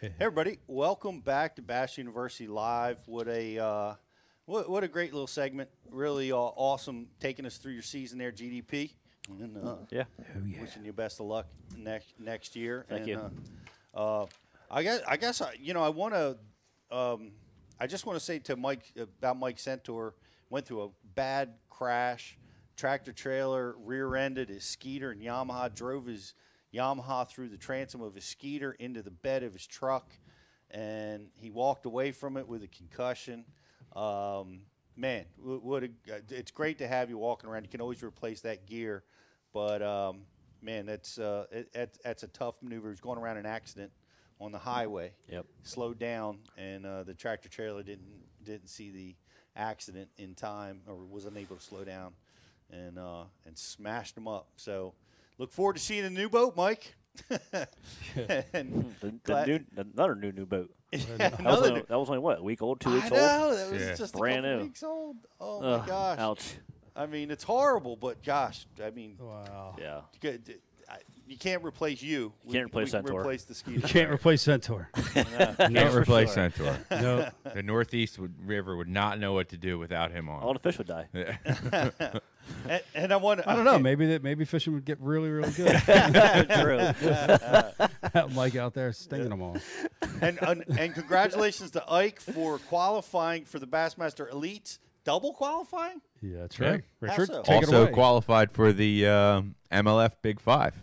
Hey everybody, welcome back to Bass University Live. What a uh, what, what a great little segment. Really uh, awesome taking us through your season there, GDP. And uh, Yeah. wishing you best of luck next next year. Thank and, you. Uh, uh, I guess I guess you know I want to. Um, I just want to say to Mike about Mike Centaur went through a bad crash, tractor trailer rear-ended his Skeeter and Yamaha drove his Yamaha through the transom of his Skeeter into the bed of his truck, and he walked away from it with a concussion. Um, man, what a, it's great to have you walking around. You can always replace that gear, but um, man, that's uh, it, that's, that's a tough maneuver. He's going around an accident on the highway. Yep. Slowed down, and uh, the tractor trailer didn't didn't see the accident in time, or was unable to slow down, and uh, and smashed him up. So, look forward to seeing the new boat, Mike. and The, the new, another new new boat. yeah, That was, only, new- that was only what a week old, two weeks I weeks know old. that was Yeah. just Brand a new. weeks old. Oh Ugh, my gosh! Ouch. I mean, it's horrible, but gosh, I mean, Wow. Yeah. you ca- I- you can't replace you. We- can't replace we Centaur. Replace the ski. You can't replace Centaur. Can't replace Centaur. no. The Northeast would, River would not know what to do without him on. All the fish would die. And, and I want. I don't know. Maybe that maybe fishing would get really, really good. True. Have Mike out there stinging them all. and, and and congratulations to Ike for qualifying for the Bassmaster Elite Double qualifying? Yeah, that's Yeah. right. Richard, so? also qualified for the um, MLF Big Five.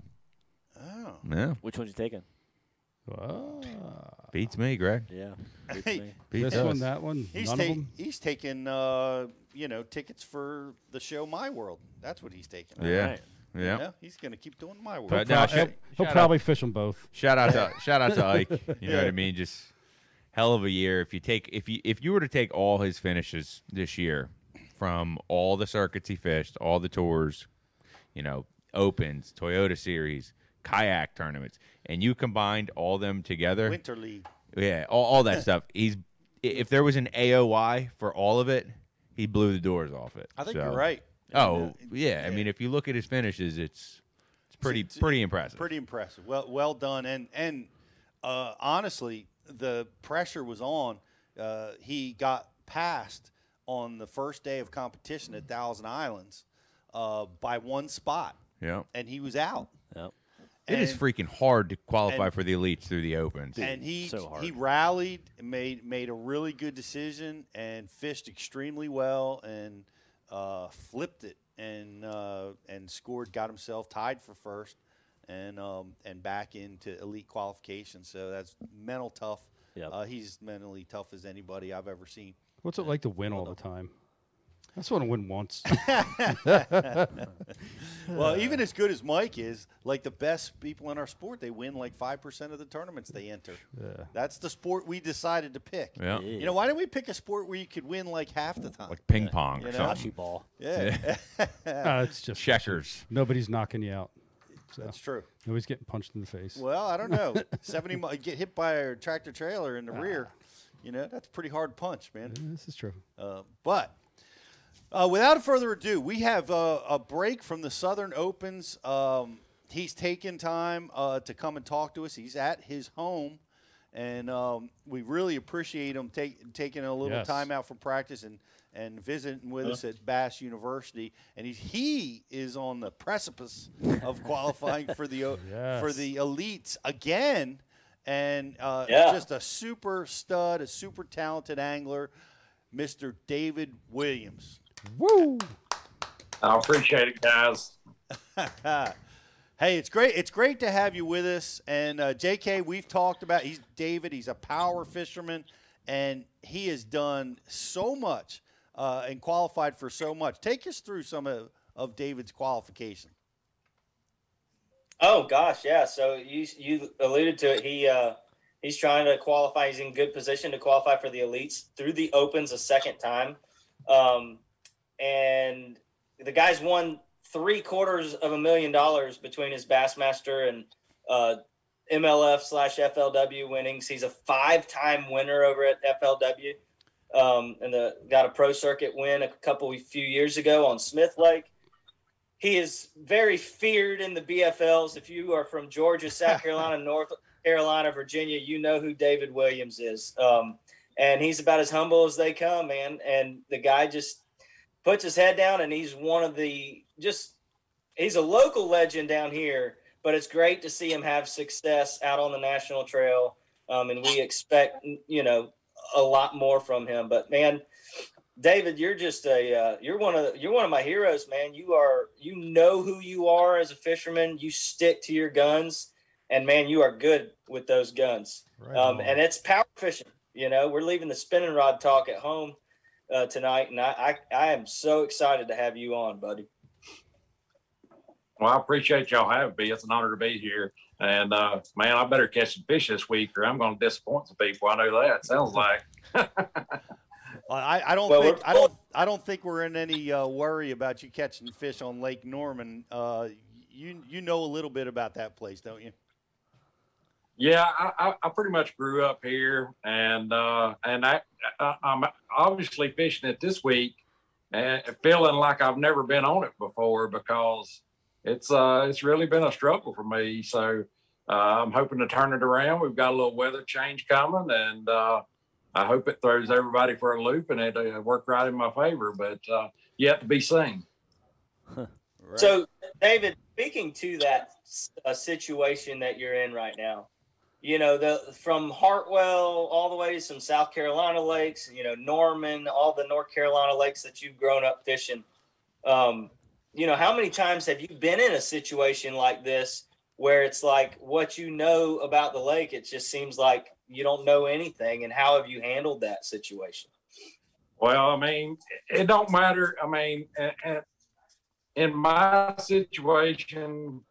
Oh. Yeah, Which one's you taking? Wow. Beats me, Greg. Yeah. beats Hey, me. Beats This us. one, that one, He's none of ta- them. he's taking uh, you know tickets for the show My World. That's what he's taking. Yeah, Alright. You yeah. know, he's going to keep doing My World. But He'll, prob- he'll- sh- he'll shout probably fish them both. Shout out to shout out to Ike. You know what I mean? Just hell of a year. If you take if you if you were to take all his finishes this year from all the circuits he fished, all the tours, you know, opens, Toyota series, kayak tournaments, and you combined all them together, Winter League. yeah, all, all that stuff. He's if there was an AOI for all of it, he blew the doors off it. I think So- you're right. Oh yeah, I mean if you look at his finishes, it's it's pretty It's- pretty impressive. Pretty impressive. Well, well done. And and uh, honestly, the pressure was on. Uh, he got passed on the first day of competition at Thousand Islands uh, by one spot, yeah. and he was out. Yep. It is freaking hard to qualify and- for the elites through the opens. and he so hard. he rallied, made made a really good decision, and fished extremely well, and uh, flipped it, and uh, and scored, got himself tied for first, and um, and back into elite qualification. So that's mental tough. Yep. Uh, he's mentally tough as anybody I've ever seen. What's it like to win all the time? I just want to win once. Well, even as good as Mike is, like the best people in our sport, they win like five percent of the tournaments they enter. Yeah. That's the sport we decided to pick. yeah. You know, why didn't we pick a sport where you could win like half the time? Like ping pong You or know? something. Ball. yeah, Uh, it's just Checkers. nobody's knocking you out. So that's true. nobody's getting punched in the face. Well, I don't know. Seventy, mi- get hit by a tractor trailer in the rear. You know, that's a pretty hard punch, man. Yeah, this is true. Uh, but uh, without further ado, we have uh, a break from the Southern Opens. Um, he's taken time uh, to come and talk to us. He's at his home, and um, we really appreciate him take, taking a little Yes. time out from practice and, and visiting with us at Bass University. And he's, he is on the precipice of qualifying for the o- for the elites again. And uh, Yeah. just a super stud, a super talented angler, Mr. David Williams. Woo! I appreciate it, guys. hey, it's great. It's great to have you with us. And uh, J.K., we've talked about. He's David. He's a power fisherman, and he has done so much uh, and qualified for so much. Take us through some of, of David's qualification. Oh gosh, yeah. So you you alluded to it. He uh, he's trying to qualify. He's in good position to qualify for the elites through the opens a second time, um, and the guy's won three quarters of a million dollars between his Bassmaster and uh, MLF slash FLW winnings. He's a five time winner over at FLW, um, and the got a pro circuit win a couple few years ago on Smith Lake he is very feared in the BFLs. If you are from Georgia, South Carolina, North Carolina, Virginia, you know who David Williams is. Um, and he's about as humble as they come, man. And the guy just puts his head down, and he's one of the just he's a local legend down here. But it's great to see him have success out on the national trail, um, and we expect you know a lot more from him. But man, David, you're just a uh, you're one of the, you're one of my heroes, man. You are you know who you are as a fisherman. You stick to your guns, and man, you are good with those guns. Right Um, and it's power fishing. You know, we're leaving the spinning rod talk at home uh, tonight, and I, I I am so excited to have you on, buddy. Well, I appreciate y'all having me. It's an honor to be here. And uh, man, I better catch some fish this week, or I'm going to disappoint some people. I know that. Sounds like. I, I don't Well, think we're- I don't I don't think we're in any uh, worry about you catching fish on Lake Norman. Uh, you you know a little bit about that place, don't you? Yeah, I, I, I pretty much grew up here, and uh, and I, I I'm obviously fishing it this week, and feeling like I've never been on it before because it's uh it's really been a struggle for me. So uh, I'm hoping to turn it around. We've got a little weather change coming, and uh, I hope it throws everybody for a loop and it uh, work right in my favor. But uh, yet to be seen. Right. So, David, speaking to that uh, situation that you're in right now, you know, the from Hartwell all the way to some South Carolina lakes, you know, Norman, all the North Carolina lakes that you've grown up fishing. Um, you know, how many times have you been in a situation like this where it's like what you know about the lake, it just seems like you don't know anything, and how have you handled that situation? Well, I mean, it don't matter. I mean, in my situation,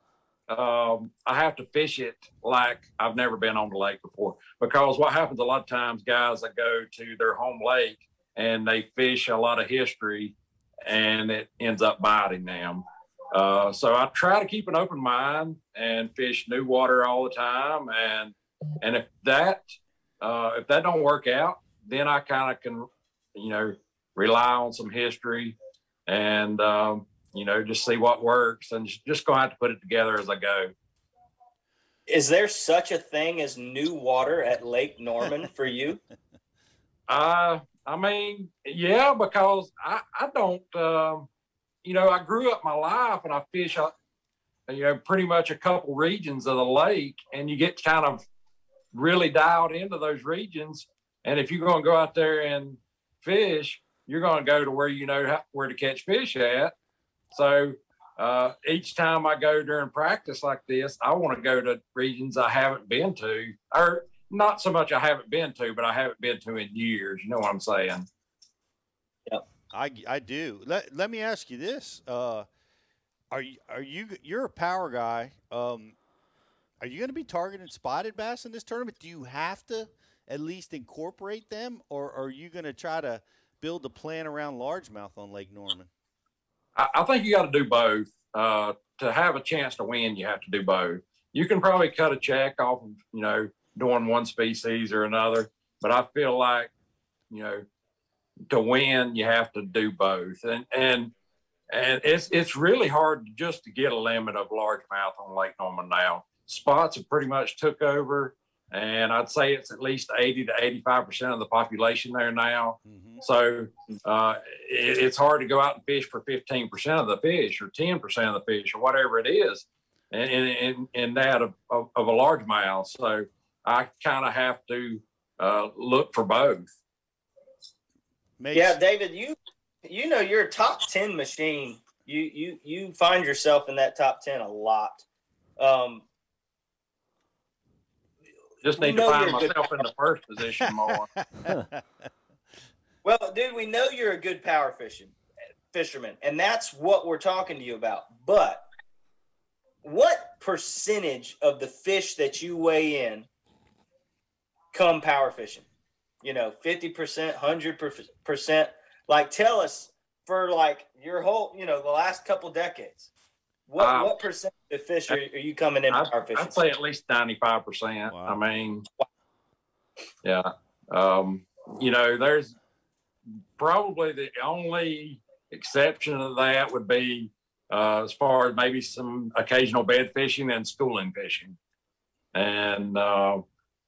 um, I have to fish it like I've never been on the lake before. Because what happens a lot of times, guys that go to their home lake and they fish a lot of history, and it ends up biting them. Uh, so I try to keep an open mind and fish new water all the time. And and if that uh, if that don't work out, then I kind of can you know, rely on some history and, um, you know, just see what works and just, just gonna have to put it together as I go. Is there such a thing as new water at Lake Norman for you? Uh, I mean, yeah, because I, I don't, um, you know, I grew up my life and I fish, uh, you know, pretty much a couple regions of the lake and you get kind of really dialed into those regions. And if you're going to go out there and fish, you're going to go to where you know how, where to catch fish at. So uh, each time I go during practice like this, I want to go to regions I haven't been to, or not so much I haven't been to, but I haven't been to in years. You know what I'm saying? I, I do. Let, let me ask you this: uh, Are you are you you're a power guy? Um, are you going to be targeting spotted bass in this tournament? Do you have to at least incorporate them, or are you going to try to build a plan around largemouth on Lake Norman? I, I think you got to do both. Uh, to have a chance to win, you have to do both. You can probably cut a check off of, you know, doing one species or another, but I feel like, you know, to win, you have to do both. And, and, and it's, it's really hard just to get a limit of largemouth on Lake Norman now. Spots have pretty much took over, and I'd say it's at least 80 to 85% of the population there now. Mm-hmm. So uh, it, it's hard to go out and fish for 15% of the fish or 10% of the fish or whatever it is in, in, in that of, of, of a largemouth. So I kind of have to uh, look for both. Makes, Yeah, David, you you know you're a top ten machine. You you you find yourself in that top ten a lot. Um, Just need to find myself in the first position more. well, dude, we know you're a good power fishing fisherman, and that's what we're talking to you about. But what percentage of the fish that you weigh in come power fishing? You know, fifty percent, hundred percent. Like, tell us for like your whole, you know, the last couple decades. What Um, what percent of fish are, are you coming in I'd. I'd say at least 95%. I mean, yeah. Um, you know, there's probably the only exception to that would be uh, as far as maybe some occasional bed fishing and schooling fishing. and uh,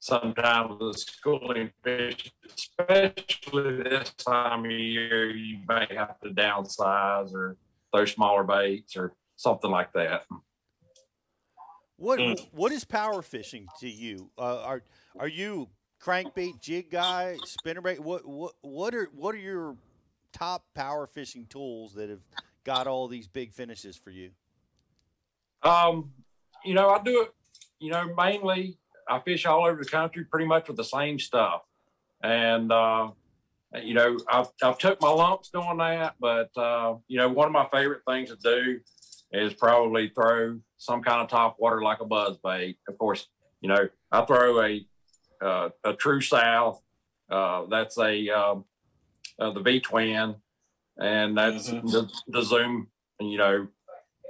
sometimes the schooling fish, especially this time of year, you may have to downsize or throw smaller baits or something like that. What Mm. what is power fishing to you? Uh, are are you crankbait jig guy, spinnerbait? What what what are what are your top power fishing tools that have got all these big finishes for you? Um, you know, I do it, you know, mainly I fish all over the country pretty much with the same stuff. And, uh, you know, I've, I've took my lumps doing that, but, uh, you know, one of my favorite things to do is probably throw some kind of top water like a buzz bait. Of course, you know, I throw a, uh, a true south. Uh, that's a, um, uh, the V twin and that's Mhm. the, the zoom, you know,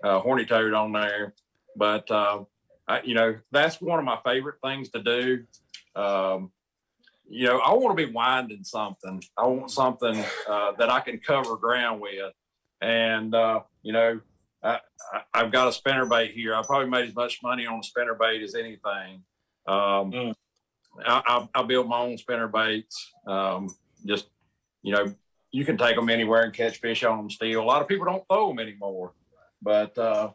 uh, horny toad on there. But uh, I, you know, that's one of my favorite things to do. Um, you know, I want to be winding something. I want something uh, that I can cover ground with. And uh, you know, I, I, I've got a spinner bait here. I probably made as much money on a spinner bait as anything. Um, Mm. I, I, I build my own spinner baits. Um, just you know, you can take them anywhere and catch fish on them still. A lot of people don't throw them anymore, but uh,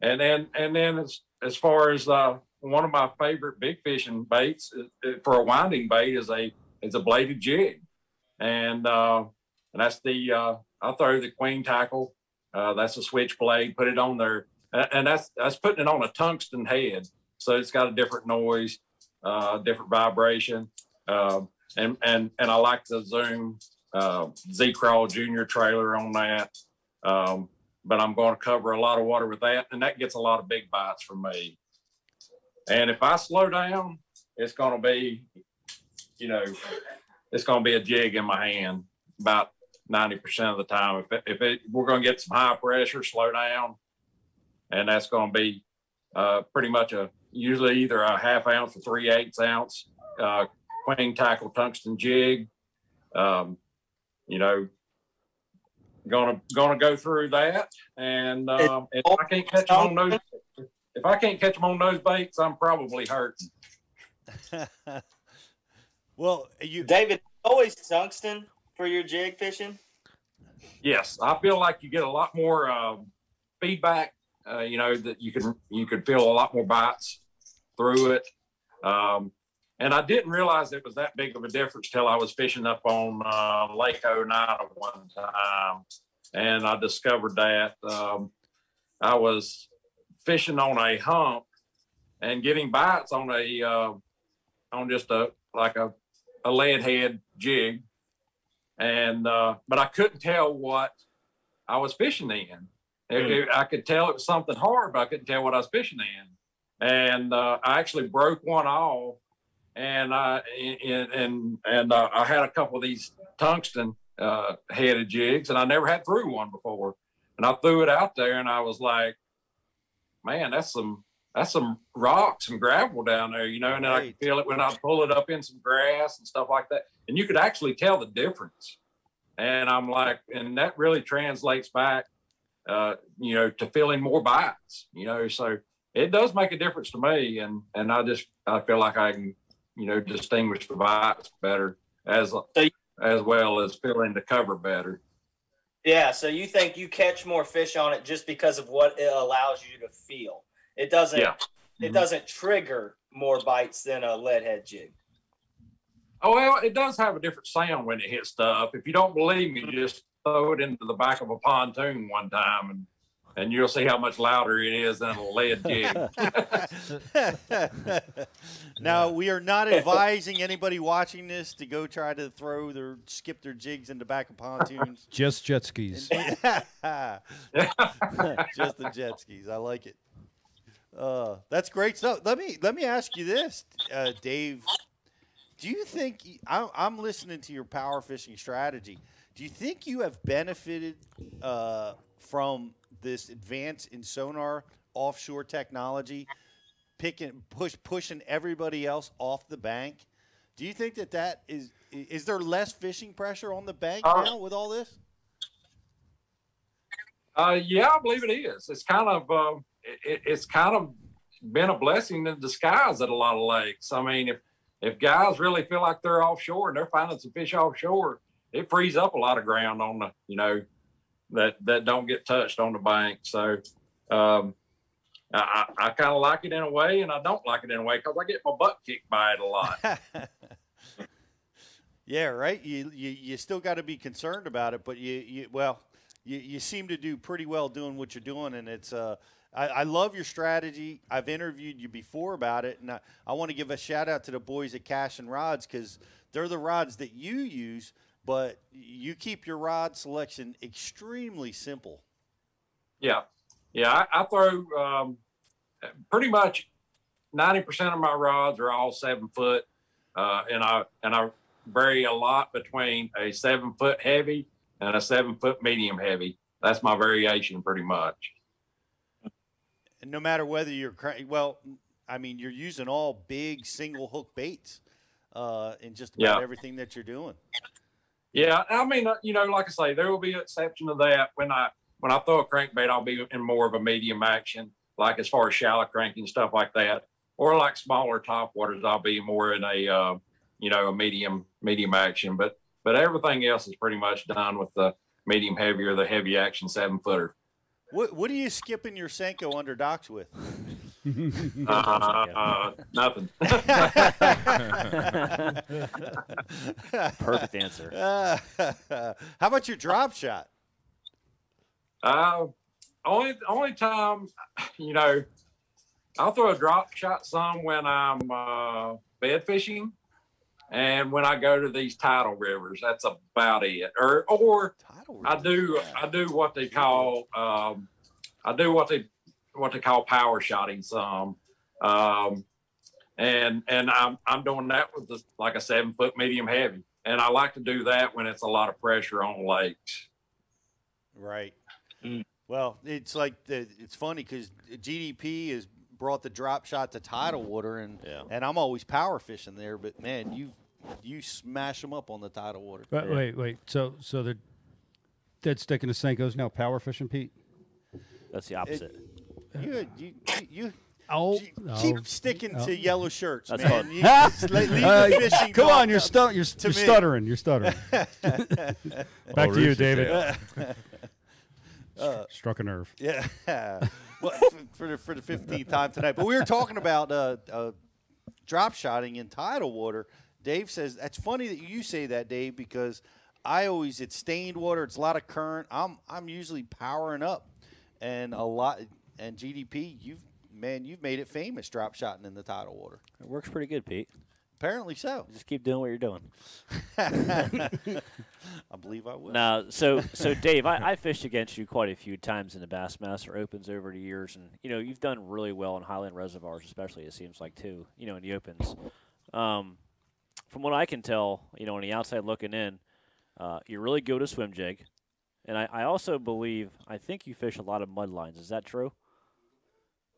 and then and then as as far as uh, one of my favorite big fishing baits is, is- for a winding bait is a is a bladed jig, and uh, and that's the uh, I throw the queen tackle. Uh, that's a switchblade. Put it on there, and, that's that's putting it on a tungsten head, so it's got a different noise, uh, different vibration, uh, and and and I like the zoom uh, Z-Craw Junior trailer on that. Um, but I'm going to cover a lot of water with that, and that gets a lot of big bites from me. And if I slow down, it's going to be, you know, it's going to be a jig in my hand about 90% of the time. If, it, if it, we're going to get some high pressure, slow down, and that's going to be uh, pretty much a usually either a half ounce or three eighths ounce uh, queen tackle tungsten jig. Um, you know, gonna gonna go through that, and um, if I can't catch them on those, if I can't catch them on those baits, I'm probably hurting. well, you David, always tungsten for your jig fishing. Yes, I feel like you get a lot more um, feedback. Uh, you know that you can you can feel a lot more bites through it. Um, and I didn't realize it was that big of a difference till I was fishing up on uh, Lake Oneida one time, and I discovered that um, I was fishing on a hump and getting bites on a uh, on just a like a a lead head jig, and uh, but I couldn't tell what I was fishing in. It- it- I could tell it was something hard, but I couldn't tell what I was fishing in. And uh, I actually broke one off, and I and and, and uh, I had a couple of these tungsten uh, headed jigs, and I never had threw one before. And I threw it out there, and I was like, "Man, that's some that's some rock, some gravel down there, you know." And then I Right. could feel it when I pull it up in some grass and stuff like that, and you could actually tell the difference. And I'm like, and that really translates back uh, you know, to feeling more bites, you know, so it does make a difference to me. And, and I just, I feel like I can, you know, distinguish the bites better as, as well as feeling the cover better. Yeah, so you think you catch more fish on it just because of what it allows you to feel. It doesn't Yeah. it Mhm. doesn't trigger more bites than a lead head jig. Oh, well, it does have a different sound when it hits stuff. If you don't believe me, just throw it into the back of a pontoon one time and, and you'll see how much louder it is than a lead jig. now we are not advising anybody watching this to go try to throw their skip their jigs in the back of pontoons. Just jet skis. Just the jet skis. I like it. Uh, that's great stuff. Let me let me ask you this, uh, Dave. Do you think I, I'm listening to your power fishing strategy? Do you think you have benefited uh, from this advance in sonar offshore technology, picking push pushing everybody else off the bank? Do you think that that is is there less fishing pressure on the bank Uh, now with all this? Uh, yeah, I believe it is. It's kind of, uh, it, it's kind of, been a blessing in disguise at a lot of lakes. I mean, if if guys really feel like they're offshore and they're finding some fish offshore, it frees up a lot of ground on the you know that that don't get touched on the bank. So um, I, I kind of like it in a way, and I don't like it in a way because I get my butt kicked by it a lot. yeah, right. You you, you still got to be concerned about it, but you, you well, you, you seem to do pretty well doing what you're doing, and it's uh. I, I love your strategy. I've interviewed you before about it, and I, I want to give a shout out to the boys at Cashion Rods because they're the rods that you use, but you keep your rod selection extremely simple. Yeah, yeah. I, I throw um, pretty much ninety percent of my rods are all seven foot, uh, and I and I vary a lot between a seven foot heavy and a seven foot medium heavy. That's my variation, pretty much. And no matter whether you're well, I mean, you're using all big single hook baits uh, in just about Yeah. everything that you're doing. Yeah, I mean, uh, you know, like I say, there will be an exception to that when I when I throw a crankbait, I'll be in more of a medium action, like as far as shallow cranking stuff like that, or like smaller top waters, I'll be more in a uh, you know a medium medium action. But but everything else is pretty much done with the medium heavy or the heavy action seven footer. What What are you skipping your Senko under docks with? Uh, uh, nothing. Perfect answer. how about your drop shot? Uh, only only time, you know, I'll throw a drop shot some when I'm uh, bed fishing, and when I go to these tidal rivers. That's about it. Or or I do Yeah. I do what they call um, I do what they what they call power shotting some. Um, and and I'm I'm doing that with the, like a seven foot medium heavy, and I like to do that when it's a lot of pressure on lakes. Right. Mm. Well, it's like the, it's funny because GDP has brought the drop shot to tidal water, and Yeah. and I'm always power fishing there. But man, you you smash them up on the tidal water. But wait, wait. So, so the dead stick in the Senko's now power fishing, Pete. That's the opposite. You you you. you Oh, keep sticking to yellow shirts, That's man. called- You just le- leave Uh, fishing. come on, you're, stu- you're, to you're stuttering. You're stuttering. Back Old to you, Rooster David. tail. Struck a nerve. Yeah. For the for the fifteenth time tonight. But we were talking about uh, uh, drop shotting in tidal water. Dave says that's funny that you say that, Dave, because I always it's stained water. It's a lot of current. I'm I'm usually powering up, and a lot and GDP. You've man, you've made it famous drop shotting in the tidal water. It works pretty good, Pete. Apparently so. Just keep doing what you're doing. I believe I will. Now, so so Dave, I, I fished against you quite a few times in the Bassmaster Opens over the years, and you know you've done really well in Highland reservoirs, especially it seems like too. You know in the opens. Um, from what I can tell, you know on the outside looking in, uh, you're really good at swim jig, and I, I also believe I think you fish a lot of mud lines. Is that true?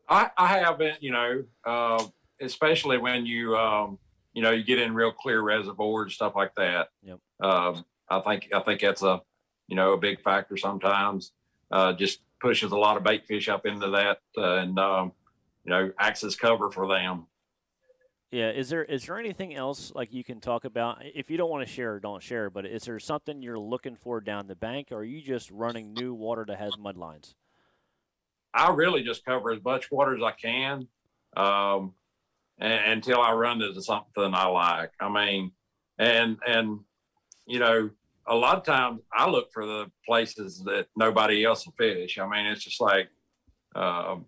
I, I haven't, you know, uh, especially when you, um, you know, you get in real clear reservoirs, stuff like that. Yep. Um, I think, I think that's a, you know, a big factor sometimes. Uh, just pushes a lot of bait fish up into that, uh, and um, you know, acts as cover for them. Yeah. Is there is there anything else like you can talk about? If you don't want to share, don't share. But is there something you're looking for down the bank, or are you just running new water that has mud lines? I really just cover as much water as I can um, and, until I run into something I like. I mean, and and you know, a lot of times I look for the places that nobody else will fish. I mean, it's just like um,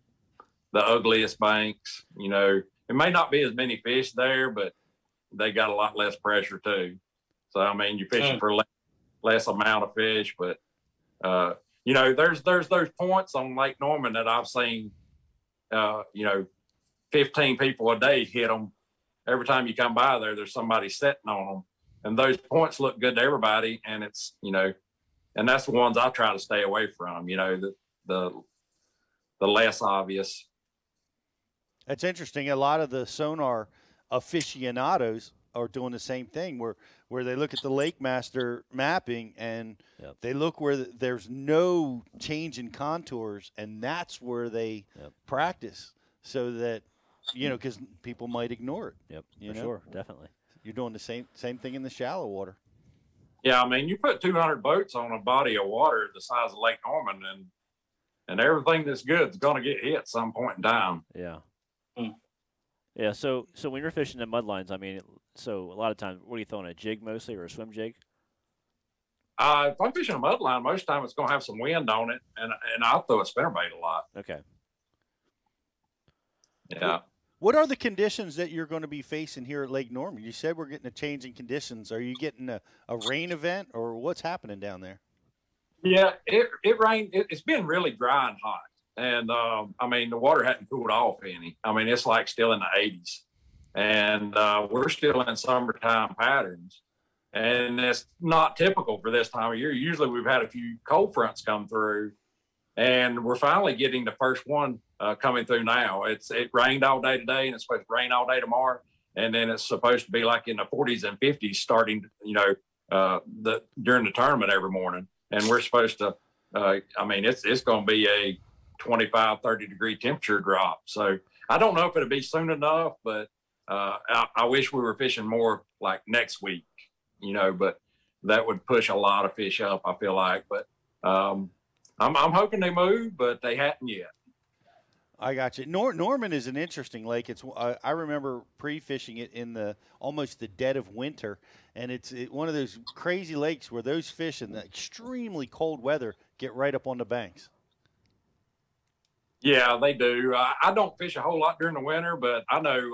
the ugliest banks. You know, it may not be as many fish there, but they got a lot less pressure too. So I mean, you're fishing Mm. for less, less amount of fish, but uh, you know, there's there's those points on Lake Norman that I've seen, uh, you know, 15 people a day hit them. Every time you come by there, there's somebody sitting on them, and those points look good to everybody. And it's you know, and that's the ones I try to stay away from. You know, the the the less obvious. That's interesting. A lot of the sonar aficionados are doing the same thing, where where they look at the Lake Master mapping and Yep. they look where th- there's no change in contours, and that's where they Yep. practice. so that you know because people might ignore it. Yep, You for know? sure, definitely. You're doing the same same thing in the shallow water. Yeah, I mean, you put 200 boats on a body of water the size of Lake Norman, and and everything that's good is going to get hit some point in time. Yeah. Hmm. Yeah. So so when you're fishing the mud lines, I mean, so a lot of times, what are you throwing a jig mostly or a swim jig? Uh, if I'm fishing a mud line, most of the time it's going to have some wind on it, and and I'll throw a spinnerbait a lot. Okay. Yeah. What are the conditions that you're going to be facing here at Lake Norman? You said we're getting a change in conditions. Are you getting a, a rain event or what's happening down there? Yeah, it it rained. It, it's been really dry and hot, and um, I mean the water hadn't cooled off any. I mean it's like still in the 80s, and uh, we're still in summertime patterns, and it's not typical for this time of year. Usually we've had a few cold fronts come through, and we're finally getting the first one uh, coming through now. It's it rained all day today, and it's supposed to rain all day tomorrow, and then it's supposed to be like in the 40s and 50s starting. You know, uh, the during the tournament every morning and we're supposed to uh, i mean it's it's going to be a 25 30 degree temperature drop so i don't know if it'll be soon enough but uh, I, I wish we were fishing more like next week you know but that would push a lot of fish up i feel like but um, I'm, I'm hoping they move but they hadn't yet I got you. Nor- Norman is an interesting lake. It's I I remember pre-fishing it in the almost the dead of winter, and it's it, one of those crazy lakes where those fish in the extremely cold weather get right up on the banks. Yeah, they do. I, I don't fish a whole lot during the winter, but I know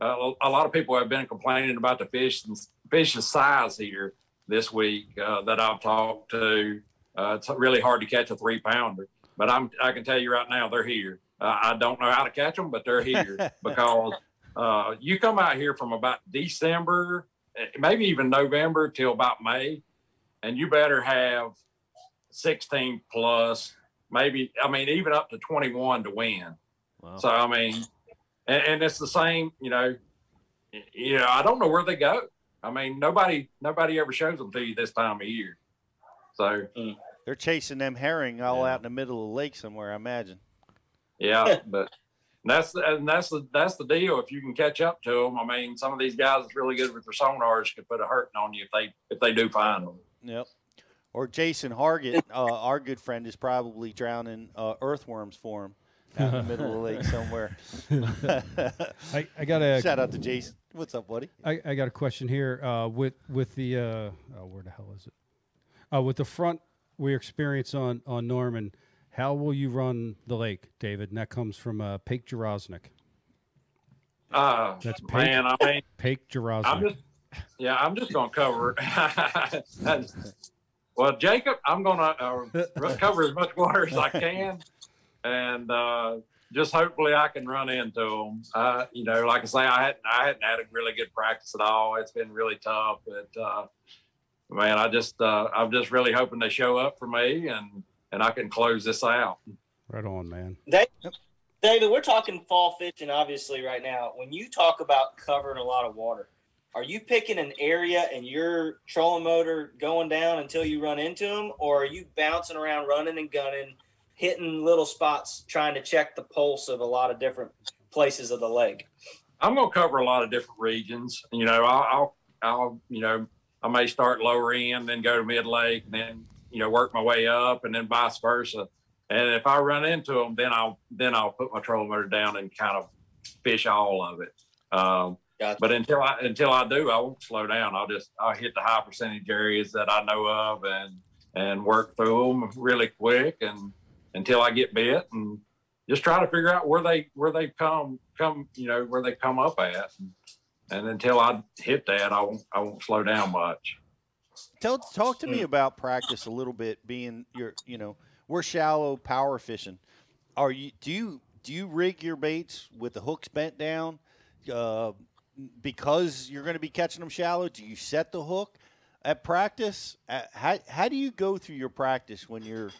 uh, a, lot of people have been complaining about the fish and fish's size here this week uh, that I've talked to. Uh, it's really hard to catch a three pounder, but I'm I can tell you right now they're here. Uh, I don't know how to catch them, but they're here because uh, you come out here from about December, eh, maybe even November till about May, and you better have 16 plus maybe I mean even up to 21 to win. Wow. So I mean, and, and it's the same, you know. y- You know, I don't know where they go. I mean, nobody nobody ever shows them to you this time of year. So They're chasing them herring all Yeah. out in the middle of the lake somewhere. I imagine. Yeah, but that's and that's the that's the deal. If you can catch up to them, I mean, some of these guys that's really good with their sonars could put a hurting on you if they if they do find them. Yep. Or Jason Hargett, uh, our good friend, is probably drowning uh, earthworms for him out in the middle of the lake somewhere. I, I got a Shout out to Jason. What's up, buddy? I, I got a question here uh, with with the uh, oh, where the hell is it? Uh, with the front we experience on on Norman, how will you run the lake, David? And that comes from uh, Pake Jarosnik. Uh, That's pink. man, I mean, Pake I'm just, yeah, I'm just gonna cover it. well, Jacob, I'm gonna uh, cover as much water as I can, and uh, just hopefully I can run into them. Uh, you know, like I say, I hadn't, I hadn't had a really good practice at all. It's been really tough, but uh, man, I just, uh, I'm just really hoping they show up for me and and I can close this out. right on, man. David, we're talking fall fishing, obviously, right now. When you talk about covering a lot of water, are you picking an area and your trolling motor going down until you run into them, or are you bouncing around, running and gunning, hitting little spots, trying to check the pulse of a lot of different places of the lake? I'm going to cover a lot of different regions. You know, I'll, I'll, I'll, you know, I may start lower end, then go to mid lake, then you know work my way up, and then vice versa. And if I run into them, then I'll then I'll put my trolling motor down and kind of fish all of it. Um, Gotcha. but until I until I do, I won't slow down. I'll just I'll hit the high percentage areas that I know of and and work through them really quick and until I get bit and just try to figure out where they where they come come you know where they come up at and, and until I hit that I won't I won't slow down much. Tell talk to me about practice a little bit. Being your, you know, we're shallow power fishing. Are you? Do you do you rig your baits with the hooks bent down? Uh, because you're going to be catching them shallow. Do you set the hook at practice? Uh, how how do you go through your practice when you're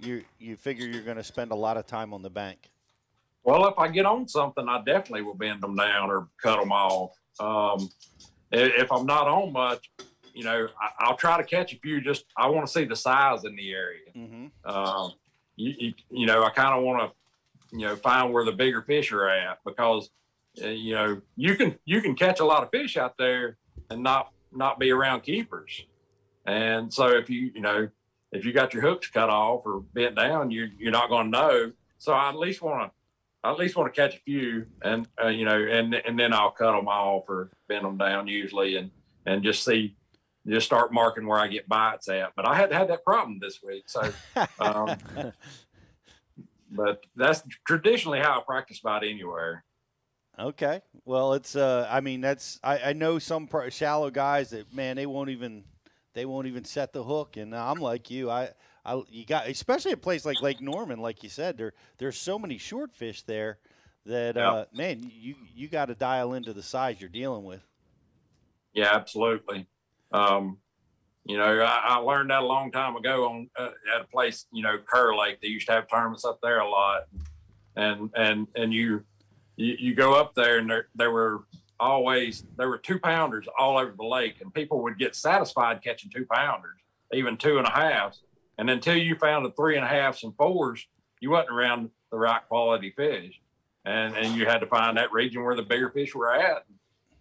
you you figure you're going to spend a lot of time on the bank? Well, if I get on something, I definitely will bend them down or cut them off. Um, if I'm not on much, you know, I, I'll try to catch a few. Just I want to see the size in the area. Mm-hmm. Um, you, you, you know, I kind of want to you know find where the bigger fish are at because uh, you know you can you can catch a lot of fish out there and not not be around keepers. And so if you you know if you got your hooks cut off or bent down, you you're not going to know. So I at least want to I at least want to catch a few, and uh, you know, and and then I'll cut them off or bend them down usually, and and just see, just start marking where I get bites at. But I had had that problem this week, so. Um, but that's traditionally how I practice about anywhere. Okay. Well, it's. Uh, I mean, that's. I, I know some pr- shallow guys that man, they won't even. They won't even set the hook, and I'm like you. I. I you got especially a place like Lake Norman, like you said. There there's so many short fish there that Yeah. uh, man, you you got to dial into the size you're dealing with. Yeah, absolutely. Um, you know, I, I learned that a long time ago on uh, at a place, you know, Kerr Lake. They used to have tournaments up there a lot, and and and you you, you go up there and there there were always there were two pounders all over the lake, and people would get satisfied catching two pounders, even two and a halves, and until you found the three and a halves and fours, you wasn't around the right quality fish, and and you had to find that region where the bigger fish were at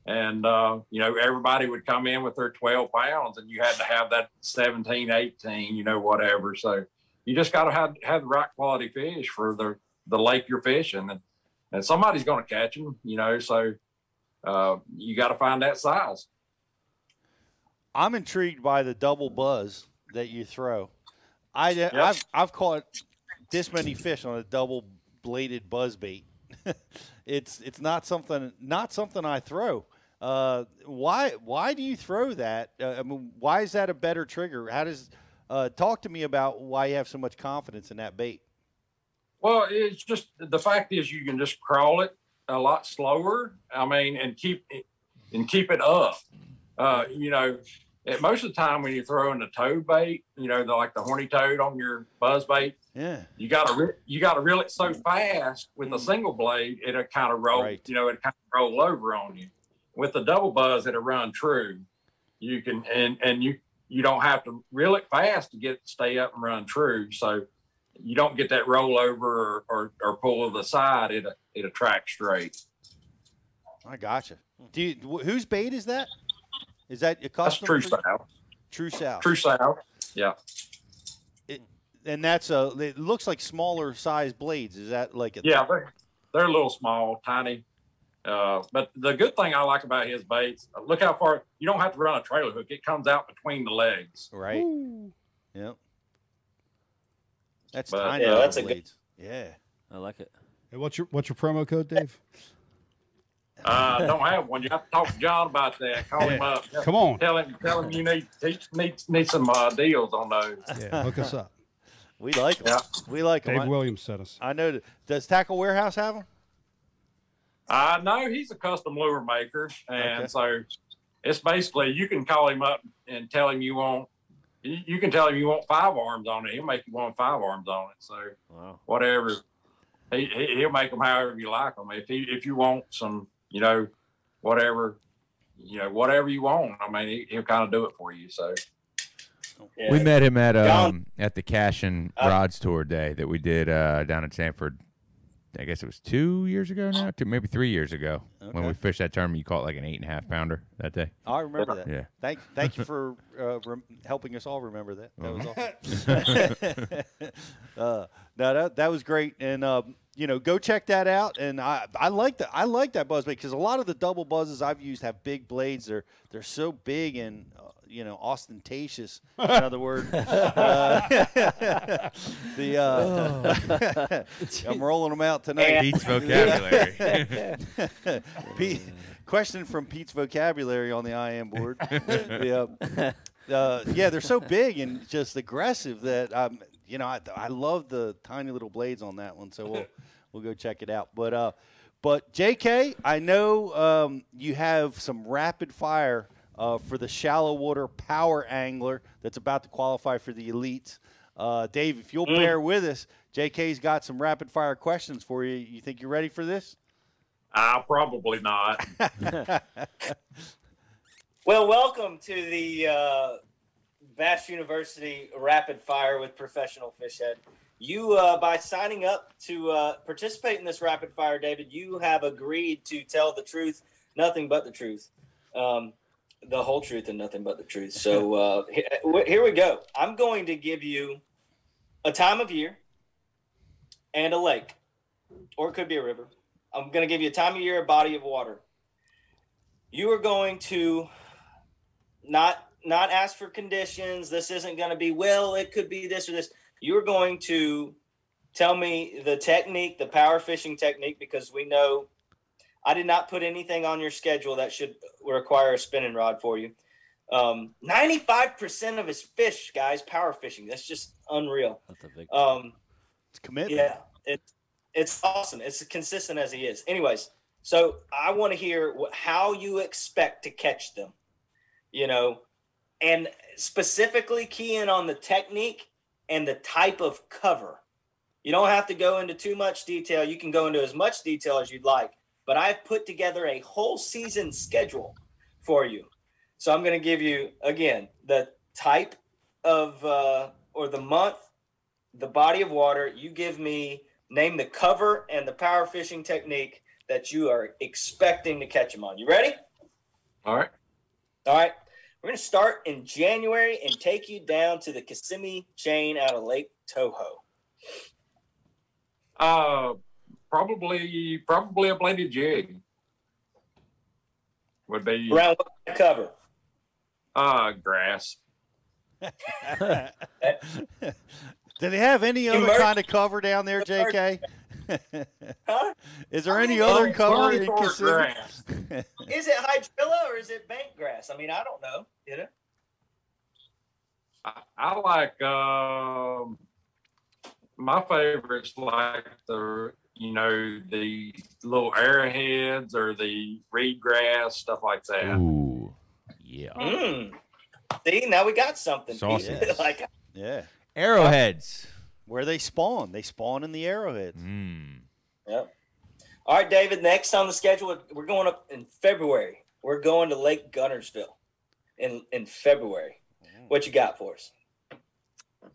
and uh, you know everybody would come in with their 12 pounds and you had to have that 17 18 you know whatever so you just got to have have the right quality fish for the the lake you're fishing and and somebody's going to catch them you know so uh, you got to find that size I'm intrigued by the double buzz that you throw. I I've I've caught this many fish on a double bladed buzz bait. it's it's not something not something I throw. Uh, why why do you throw that? Uh, I mean, why is that a better trigger? How does uh, talk to me about why you have so much confidence in that bait? Well, it's just the fact is you can just crawl it a lot slower. I mean, and keep it and keep it up. Uh, you know, most of the time when you're throwing a toad bait, you know, the, like the horny toad on your buzz bait, Yeah, you got to re- you got to reel it so fast with a single blade, it'll kind of roll. Right. You know, it kind of roll over on you. With the double buzz, it'll run true. You can and and you you don't have to reel it fast to get it to stay up and run true. So you don't get that rollover or, or, or pull to the side. It it attracts straight. I gotcha. Do you, wh- whose bait is that? Is that a That's true south. True South. True south. Yeah. And that's a. It looks like smaller size blades. Is that like a? Yeah, they're they're a little small, tiny. Uh, but the good thing I like about his baits, uh, look how far you don't have to run a trailer hook. It comes out between the legs. Right. Yep. That's But- tiny Yeah, that's a good- yeah. I like it. Hey, what's your what's your promo code, Dave? Uh, don't have one. You have to talk to John about that. Call him up. Come on. Tell him, tell him you need need need, need some uh, deals on those. Yeah, hook us up. We like them. Yeah. We like them. Dave I, Williams sent us. I know. Does Tackle Warehouse have them? I uh, know he's a custom lure maker, and Okay. so it's basically you can call him up and tell him you want. You you can tell him you want five arms on it. He'll make you want five arms on it. So Wow. whatever. He, he he'll make them however you like them. If he if you want some, you know, whatever, you know, whatever you want. I mean, he, he'll kind of do it for you. So Yeah. We met him at um at the Cashion Uh, Rods tour day that we did uh, down in Sanford. I guess it was two years ago now, two maybe three years ago when we fished that tournament. You caught like an eight and a half pounder that day. I remember that. Yeah. Thank, thank you for uh, rem- helping us all remember that. That was awesome. uh, no, that, that was great, and um, you know, go check that out. And I, I like that. I like that buzz bait because a lot of the double buzzes I've used have big blades. They're they're so big and uh, you know ostentatious. In other words, uh, the uh, I'm rolling them out tonight. Pete's vocabulary. Pete, question from Pete's vocabulary on the IM board. yeah, uh, yeah, they're so big and just aggressive that um, you know I, I love the tiny little blades on that one. So we'll we'll go check it out. But uh, but J.K., I know um, you have some rapid fire. Uh, for the shallow water power angler that's about to qualify for the elites. Uh, Dave, if you'll bear with us, JK's got some rapid fire questions for you. You think you're ready for this? I'll probably not. Well, welcome to the uh, Bass University Rapid Fire with Professional Fish Head. you uh, by signing up to uh, participate in this rapid fire, David, you have agreed to tell the truth, nothing but the truth, um, the whole truth, and nothing but the truth. So uh, here we go. I'm going to give you a time of year and a lake, or it could be a river. I'm going to give you a time of year, a body of water. You are going to not not ask for conditions. This isn't going to be well. It could be this or this. You're going to tell me the technique, the power fishing technique, because we know I did not put anything on your schedule that should require a spinning rod for you. Um, 95% of his fish, guys, power fishing. That's just unreal. That's a big. Um, It's commitment. yeah, it's it's awesome. It's consistent as he is. Anyways, so I want to hear wh- how you expect to catch them. You know, and specifically key in on the technique and the type of cover. You don't have to go into too much detail. You can go into as much detail as you'd like. But I've put together a whole season schedule for you. So I'm going to give you again the type of uh, or the month the body of water. You give me name the cover and the power fishing technique that you are expecting to catch them on. You ready? All right. All right. We're going to start in January and take you down to the Kissimmee chain out of Lake Toho. Uh, probably probably a bladed jig would be Around what cover? uh grass. Do they have any other Emerg- kind of cover down there, JK? Huh? Is there I any mean, other um, cover in Or grass. Is it hydrilla or is it bank grass? I mean, I don't know. You know? I, I like um my favorites like the you know the little arrowheads or the reed grass stuff like that. Ooh, yeah. Mm. See, now we got something. Sausage. like, Yeah. Arrowheads. Where they spawn. They spawn in the arrowheads. Mm. Yep. All right, David. Next on the schedule, we're going up in February. We're going to Lake Guntersville in in February. What you got for us?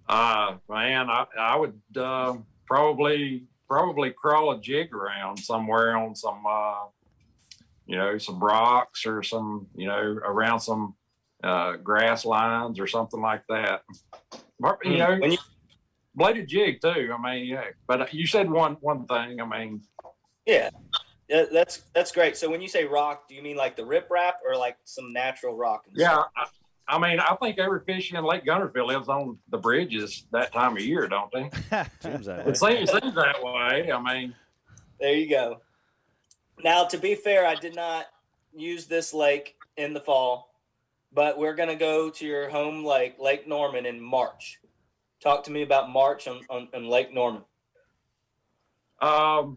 Uh man, I I would uh, probably probably crawl a jig around somewhere on some uh you know some rocks or some you know around some uh grass lines or something like that. But, You know, you bladed jig too. I mean, yeah. But you said one one thing. I mean, yeah, that's that's great. So when you say rock, do you mean like the rip rap or like some natural rock? and yeah. stuff? I, I mean, I think every fish in Lake Guntersville lives on the bridges that time of year, don't they? Seems that way. It seems, seems that way. I mean, There you go. Now, to be fair, I did not use this lake in the fall, but we're going to go to your home lake, Lake Norman, in March. Talk to me about March on, on, on Lake Norman. Um,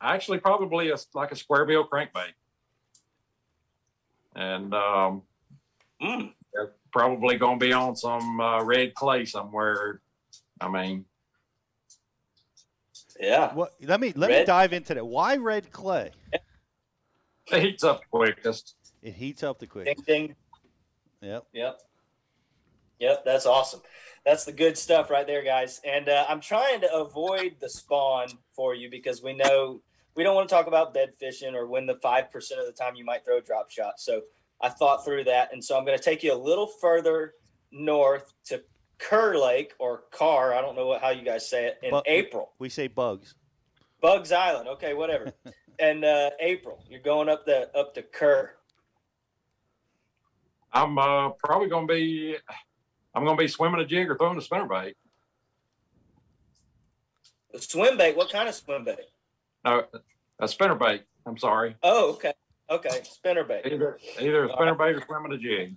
actually, probably a, like a square bill crankbait, and um, Mm, they're probably going to be on some uh, red clay somewhere. I mean, yeah. What? Let me let me dive into that. Why red clay? it heats up quickest. It heats up the quick. Ding, ding. Yep. Yep. Yep. That's awesome. That's the good stuff right there, guys. And uh, I'm trying to avoid the spawn for you because we know we don't want to talk about bed fishing or when the 5% of the time you might throw a drop shot. So I thought through that. And so I'm going to take you a little further north to Kerr Lake or Carr. I don't know what, how you guys say it in Bu- April. We say bugs. Buggs Island. Okay, whatever. and uh, April, you're going up the up to Kerr. I'm uh, probably going to be. I'm going to be swimming a jig or throwing a spinnerbait. The swim bait. What kind of swim bait? No, a spinnerbait. I'm sorry. Oh, okay. Okay, spinner bait. Either either a spinnerbait or swimming a jig.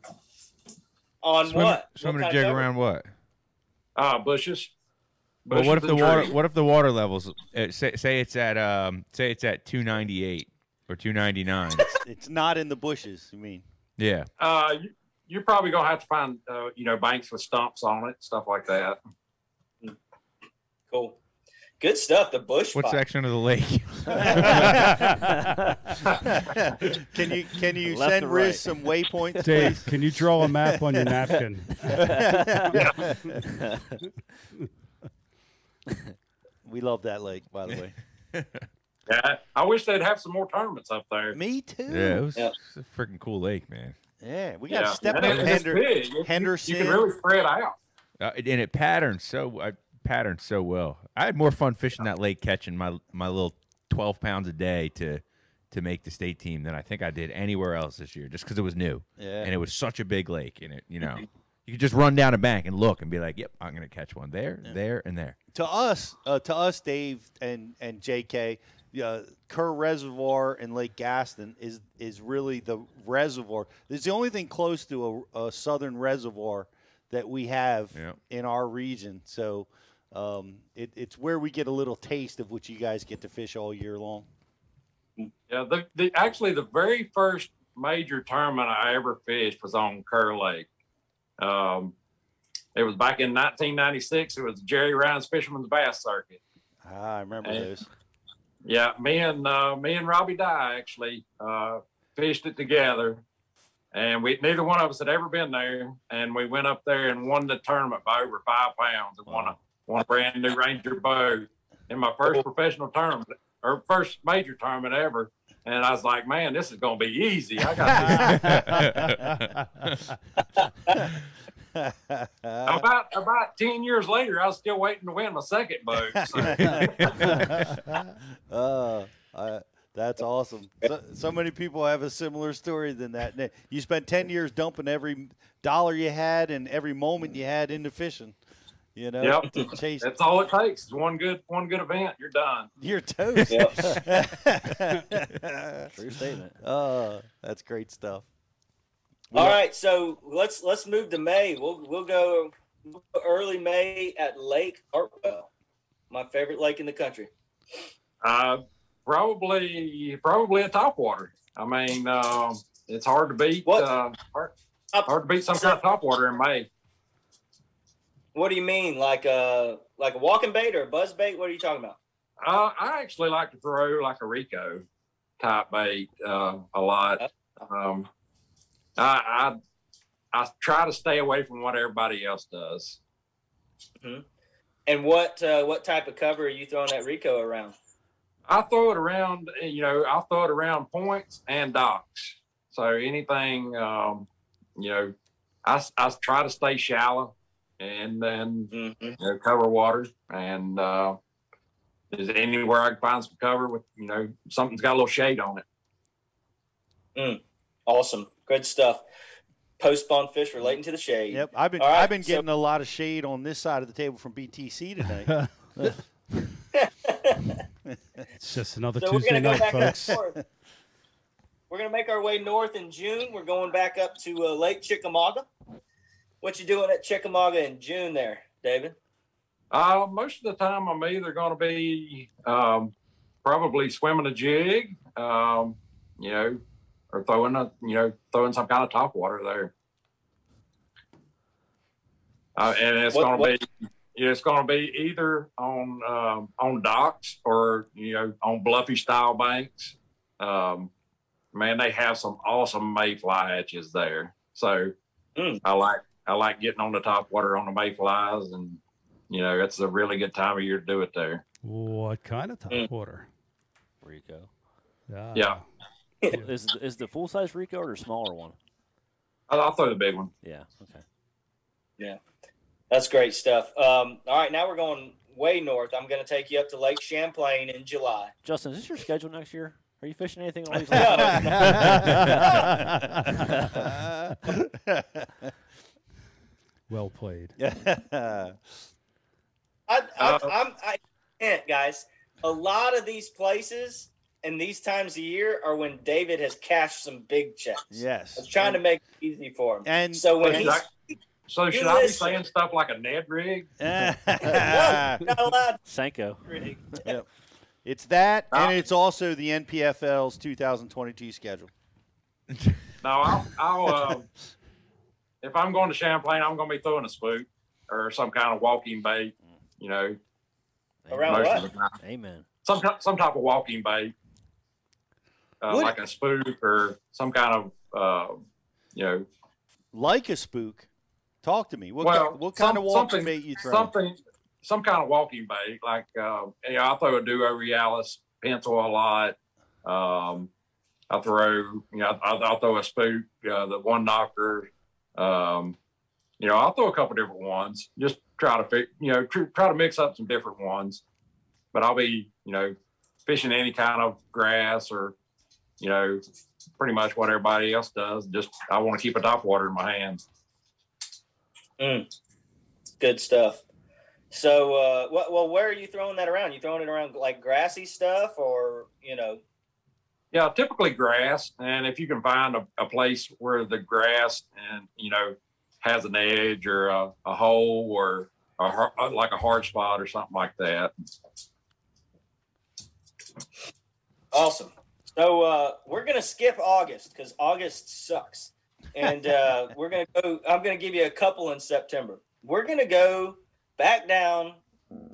On Swim, what? swimming a jig around what? Ah, bushes. But what if the and water? What if the water levels? Uh, say, say it's at um, say it's at two ninety eight or two ninety nine. It's not in the bushes. You mean? yeah. Uh, you, you're probably gonna have to find, uh, you know, banks with stumps on it, stuff like that. Cool. Good stuff. The bush. What fire. section of the lake? can you can you Left send Riz right? some waypoints? Dave, can you draw a map on your napkin? We love that lake, by the way. Yeah, I wish they'd have some more tournaments up there. Me too. Yeah, it was, Yeah. a freaking cool lake, man. Yeah, we got to Yeah. step And up it- Hender- big. You- you- Henderson. You can really spread out. Uh, and it patterns so I patterned so well. I had more fun fishing that lake, catching my my little twelve pounds a day to to make the state team than I think I did anywhere else this year, just because it was new Yeah. and it was such a big lake. And it, you know, you could just run down a bank and look and be like, "Yep, I'm gonna catch one there, there, and there." to us, uh, to us, Dave and and J.K. Uh, Kerr Reservoir and Lake Gaston is is really the reservoir. It's the only thing close to a, a southern reservoir that we have Yep. in our region. So um, it, it's where we get a little taste of what you guys get to fish all year long. Yeah, the, the actually the very first major tournament I ever fished was on Kerr Lake. Um, it was back in 1996. It was Jerry Ryan's Fisherman's Bass Circuit. Ah, I remember Hey. those. Yeah, me and uh, me and Robbie Dye actually uh, fished it together, and we neither one of us had ever been there, and we went up there and won the tournament by over five pounds and won a won a brand new Ranger boat in my first professional tournament or first major tournament ever. And I was like, man, this is gonna be easy. I got about about ten years later, I was still waiting to win my second boat. So. uh, uh, that's awesome. So, so many people have a similar story than that. You spent 10 years dumping every dollar you had and every moment you had into fishing. You know, Yep. to chase That's all it takes. Is one good one good event, you're done. You're toast. True statement. oh, that's great stuff. All right, so let's let's move to May. We'll we'll go early May at Lake Hartwell, my favorite lake in the country. Uh, probably probably a topwater. I mean, um, it's hard to beat. What? Uh, hard, hard to beat some kind of topwater in May. What do you mean, like a like a walking bait or a buzz bait? What are you talking about? Uh, I actually like to throw like a Rico type bait uh, a lot. Um, I, I I try to stay away from what everybody else does. And what uh, what type of cover are you throwing that Rico around? I throw it around, you know, I'll throw it around points and docks. So anything, um, you know, I, I try to stay shallow and then Mm-hmm. you know, cover water. And uh, is anywhere I can find some cover with, you know, something's got a little shade on it. Mm. Awesome, good stuff. Post spawn fish relating to the shade. Yep, I've been All right, I've been so- getting a lot of shade on this side of the table from BTC today. It's just another So we're Tuesday gonna go night, back folks. We're gonna make our way north in June. We're going back up to uh, Lake Chickamauga. What you doing at Chickamauga in June there, David? Uh, most of the time, I'm either going to be um, probably swimming a jig, um, you know, or throwing a, you know, throwing some kind of top water there. Uh, and it's going to be, it's going to be either on um, on docks or you know on bluffy style banks. Um, man, they have some awesome mayfly hatches there. So Mm. I like I like getting on the top water on the mayflies and you know, it's a really good time of year to do it there. What kind of top Mm. water? Rico. Ah, Yeah. Is is the full size Rico or the smaller one? I'll, I'll throw the big one. Yeah. Okay. Yeah, that's great stuff. Um, all right, now we're going way north. I'm going to take you up to Lake Champlain in July. Justin, is this your schedule next year? Are you fishing anything on these? Well played. I, I, Uh, I'm, I can't, guys. A lot of these places and these times of year are when David has cashed some big checks. Yes, I yes. was trying to make it easy for him. And So when Should he's I, so should You I be saying stuff like a Ned rig? no, not allowed. Senko. Rig. it's that, Ah. and it's also the NPFL's 2022 schedule. No, I'll, I'll uh, if I'm going to Champlain, I'm going to be throwing a spook or some kind of walking bait. You know, Around most what? of the time. Amen. some some type of walking bait, uh, like a spook or some kind of uh, you know Like a spook. Talk to me. What, Well, ki- what kind some- of walking something- bait you throw? something some kind of walking bait. Like uh, you know, I throw a duo realis pencil a lot. Um, I throw you know I, I'll throw a spook, uh, the one knocker. Um, you know, I'll throw a couple different ones. Just try to you know, tr- try to mix up some different ones. But I'll be, you know, fishing any kind of grass or, you know, pretty much what everybody else does. Just I want to keep a top water in my hands. Good stuff. So, uh, well, where are you throwing that around? You throwing it around like grassy stuff, or you know? Yeah, typically grass. And if you can find a, a place where the grass and you know has an edge or a, a hole or a, uh, like a hard spot or something like that. Awesome. So uh, we're gonna skip August because August sucks, and uh, we're gonna go. I'm gonna give you a couple in September. We're gonna go back down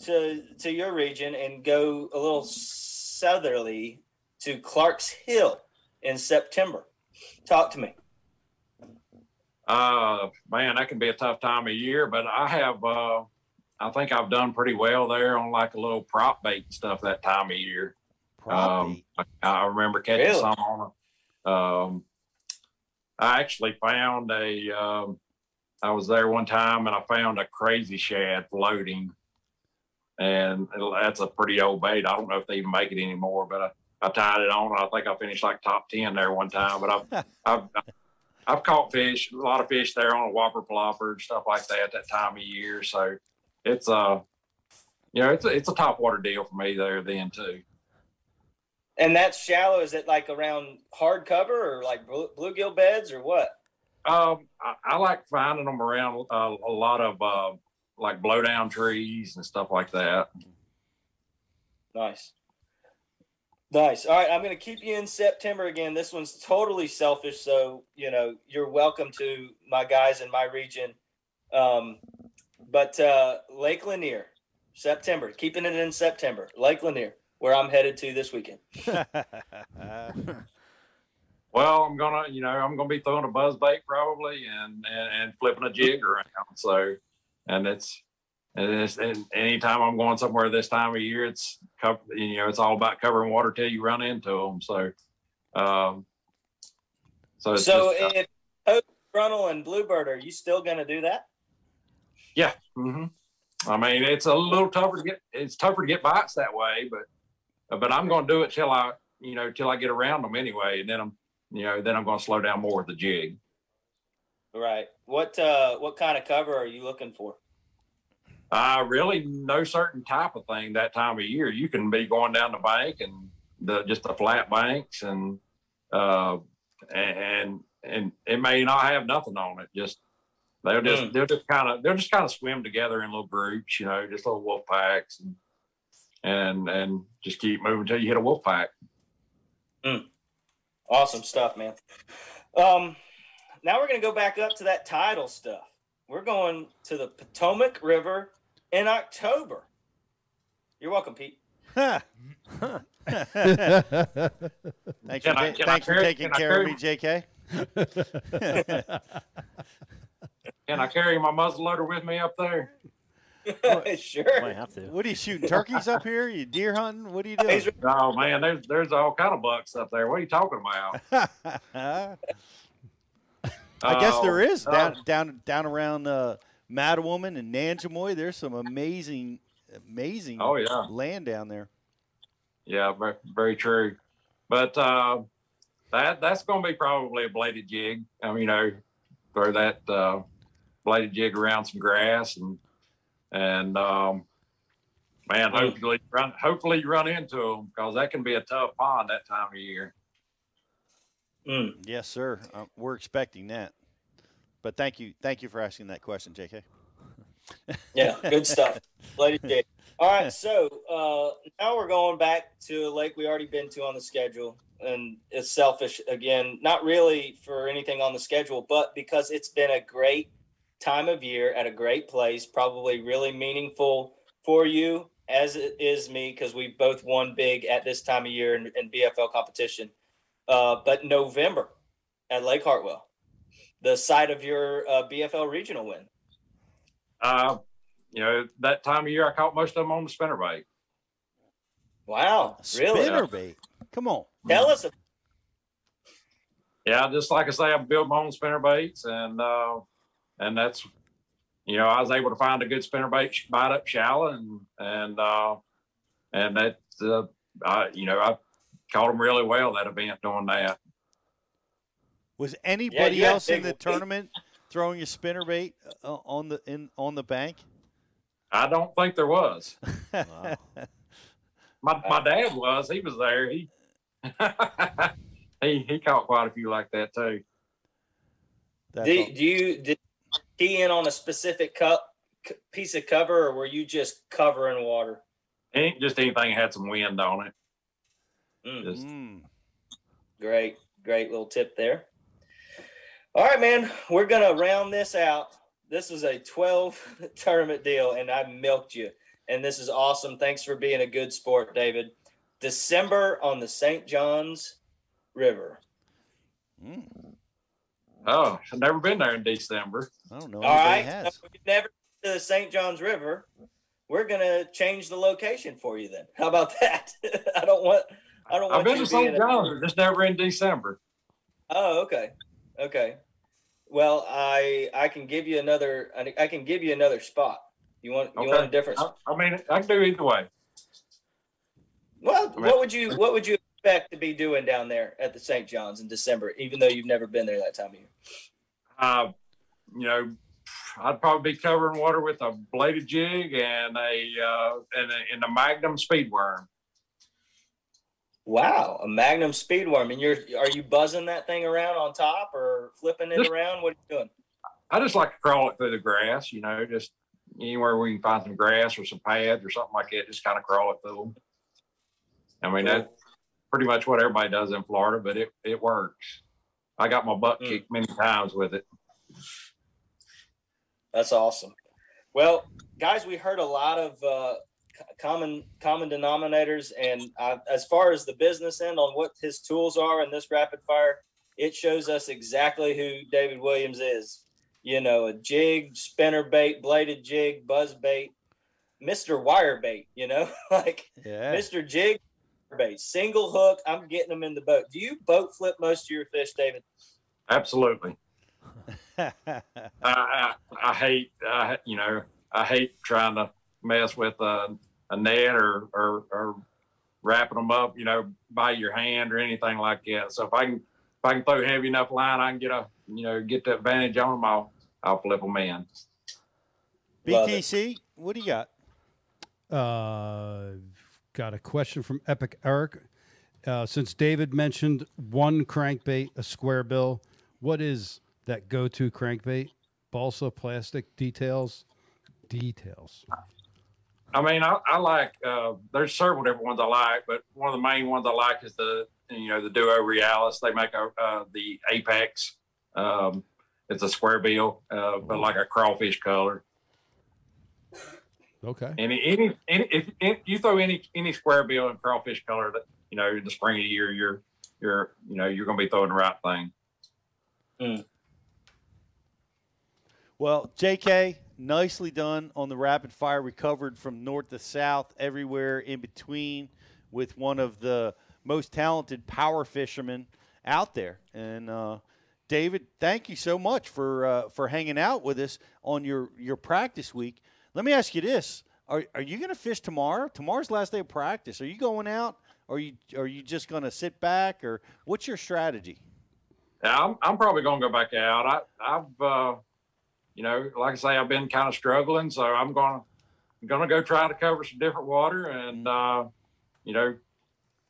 to to your region and go a little southerly to Clark's Hill in September. Talk to me. Uh, man, that can be a tough time of year, but I have, uh, I think I've done pretty well there on like a little prop bait and stuff that time of year. Prop Um. I, I remember catching Really? some on a, um, I actually found a, um, I was there one time and I found a crazy shad floating. And that's a pretty old bait. I don't know if they even make it anymore, but I, I tied it on. I think I finished like top 10 there one time, but I've, I've, I've caught fish, a lot of fish there on a whopper plopper and stuff like that that time of year. So it's uh you know, it's a, it's a top water deal for me there then too. And that's shallow. Is it like around hard cover or like blue- bluegill beds or what? Um, I, I like finding them around uh, a lot of uh, like blowdown trees and stuff like that. Nice. Nice. All right, I'm going to keep you in September again. This one's totally selfish, so you know you're welcome to my guys in my region. Um, but uh, Lake Lanier, September, keeping it in September. Lake Lanier, where I'm headed to this weekend. Well, I'm gonna, you know, I'm gonna be throwing a buzz bait probably and and, and flipping a jig around. So, and it's and and anytime I'm going somewhere this time of year, it's cover, you know, it's all about covering water till you run into them. So, um, so So just, uh, if Toad, Brunel, and Bluebird, are you still going to do that? yeah. hmm I mean, it's a little tougher to get. It's tougher to get bites that way, but but I'm going to do it till I, you know, till I get around them anyway, and then I'm, you know, then I'm going to slow down more with the jig. Right. What uh, what kind of cover are you looking for? Uh, really no certain type of thing that time of year. You can be going down the bank and the just the flat banks and uh and and it may not have nothing on it. Just they'll just Mm. they'll just kind of they'll just kind of swim together in little groups, you know, just little wolf packs and and and just keep moving until you hit a wolf pack. Mm. Awesome stuff, man. Um, now we're going to go back up to that title stuff. We're going to the Potomac River in October. You're welcome, Pete. thanks Can for, I- ta- can I thanks for carry- taking can I care of me, JK. Can I carry my muzzleloader with me up there? sure. Might have to. What are you shooting turkeys up here? You deer hunting? What are you doing? Oh man, there's there's all kind of bucks up there. What are you talking about? I guess there is Oh, oh. down down down around uh, Mattawoman and Nanjemoy. There's some amazing, amazing Oh yeah. land down there. Yeah, very, very true. But uh, that that's going to be probably a bladed jig. I mean, you know, throw that uh, bladed jig around some grass and and um, man, hopefully run hopefully you run into them because that can be a tough pond that time of year. Mm. Yes, sir. Uh, we're expecting that. But thank you, thank you for asking that question, JK. Yeah, good stuff. Lady J. All right, so uh, now we're going back to a lake we already been to on the schedule, and it's selfish again. Not really for anything on the schedule, but because it's been a great time of year at a great place, probably really meaningful for you as it is me because we both won big at this time of year in, in BFL competition. Uh, but November at Lake Hartwell, the site of your uh, BFL regional win. Uh, you know, that time of year, I caught most of them on the spinnerbait. Wow, really? Spinnerbait. Come on. Tell us. Yeah, just like I say, I built my own spinnerbaits, and uh, and that's, you know, I was able to find a good spinnerbait sh- bite up shallow, and and uh, and that, uh, I, you know, I caught them really well that event doing that. Was anybody you had else in the weight. tournament throwing a spinnerbait uh, on the in on the bank? I don't think there was. Wow. My my dad was. He was there. He he he caught quite a few like that too. That's Do, all- do you did you key in on a specific cup piece of cover, or were you just covering water? Ain't just anything had some wind on it. Mm. Just. Great, great little tip there. All right, man, we're gonna round this out. This is a 12 tournament deal, and I milked you. And this is awesome. Thanks for being a good sport, David. December on the St. Johns River. Mm. oh, I've never been there in December. I don't know. All right, anybody so if you've never been to the St. Johns River, we're gonna change the location for you. Then, how about that? I don't want. I don't want I've been to St. a- John's, just never in December. Oh, okay, okay. Well, I I can give you another. I can give you another spot. You want you want a Okay. different? I, I mean, I can do either way. Well, I mean- what would you what would you expect to be doing down there at the St. John's in December, even though you've never been there that time of year? Uh, you know, I'd probably be covering water with a bladed jig and a uh, and a, and a Magnum speed worm. Wow, a Magnum speedworm, and you're are you buzzing that thing around on top or flipping it Just- around? What are you doing? I just like to crawl it through the grass. You know, just anywhere we can find some grass or some pads or something like that. Just kind of crawl it through them. I mean, that's pretty much what everybody does in Florida, but it it works. I got my butt Mm. kicked many times with it. That's awesome. Well, guys, we heard a lot of uh, common common denominators, and uh, as far as the business end on what his tools are in this rapid fire, it shows us exactly who David Williams is. You know, a jig, spinner bait, bladed jig, buzz bait, Mister Wire Bait. You know, like Yeah. Mister Jig bait, single hook. I'm getting them in the boat. Do you boat flip most of your fish, David? Absolutely. I, I, I hate, I, you know, I hate trying to mess with a, a net or, or, or wrapping them up, you know, by your hand or anything like that. So if I can, if I can throw heavy enough line, I can get a, you know, get the advantage on them. I'll, I'll flip them in. BTC, what do you got? Uh, got a question from Epic Eric. Uh, since David mentioned one crankbait, a square bill, what is that go-to crankbait? Balsa plastic details. Details. I mean, I, I like, uh, there's several different ones I like, but one of the main ones I like is the, you know, the Duo Realis. They make a, uh, the Apex. Um, it's a square bill, uh, but like a crawfish color. Okay. Any, any, any if, if you throw any, any square bill and crawfish color that, you know, in the spring of the year, you're, you're, you know, you're going to be throwing the right thing. Well, JK, nicely done on the rapid fire. Recovered from north to south, everywhere in between, with one of the most talented power fishermen out there. And uh, David, thank you so much for uh, for hanging out with us on your your practice week. Let me ask you this: Are are you going to fish tomorrow? Tomorrow's last day of practice. Are you going out? Or are you are you just going to sit back? Or what's your strategy? Yeah, I'm, I'm probably going to go back out. I, I've, uh, you know, like I say, I've been kind of struggling, so I'm to, I'm to go try to cover some different water and, uh, you know,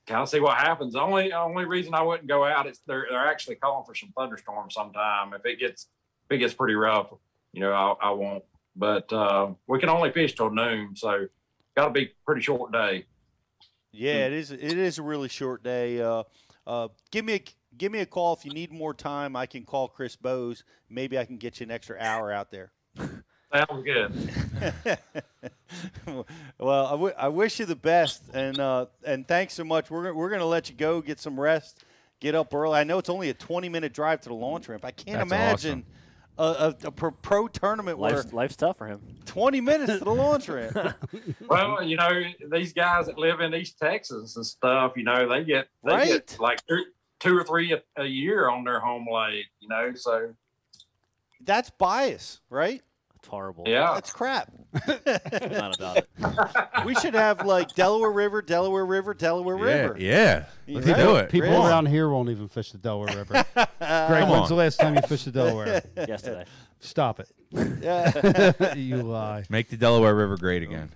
kind of see what happens. The only, only reason I wouldn't go out is they're, they're actually calling for some thunderstorms sometime. If it gets, if it gets pretty rough, you know, I, I won't, but, uh, we can only fish till noon. So got to be pretty short day. Yeah, it is. It is a really short day. Uh, uh, give me a give me a call if you need more time. I can call Chris Bowes. Maybe I can get you an extra hour out there. Sounds good. well, I, w- I wish you the best, and uh, and thanks so much. We're we're gonna let you go, get some rest, get up early. I know it's only a twenty minute drive to the launch ramp. I can't That's imagine a, a, a pro, pro tournament where Life's, life's tough for him. 20 minutes to the launch ramp. Well, you know, these guys that live in East Texas and stuff, you know, they get they Right. get like two, two or three a, a year on their home leg. You know, so That's bias, right? It's horrible. yeah. That's crap. Not about it. we should have like Delaware River, Delaware River, Delaware River. Yeah, You let's right? do it. People Really? around here won't even fish the Delaware River. Greg, Come when's on. the last time you fished the Delaware? Yesterday. Stop it. Yeah. you lie. Make the Delaware River great again.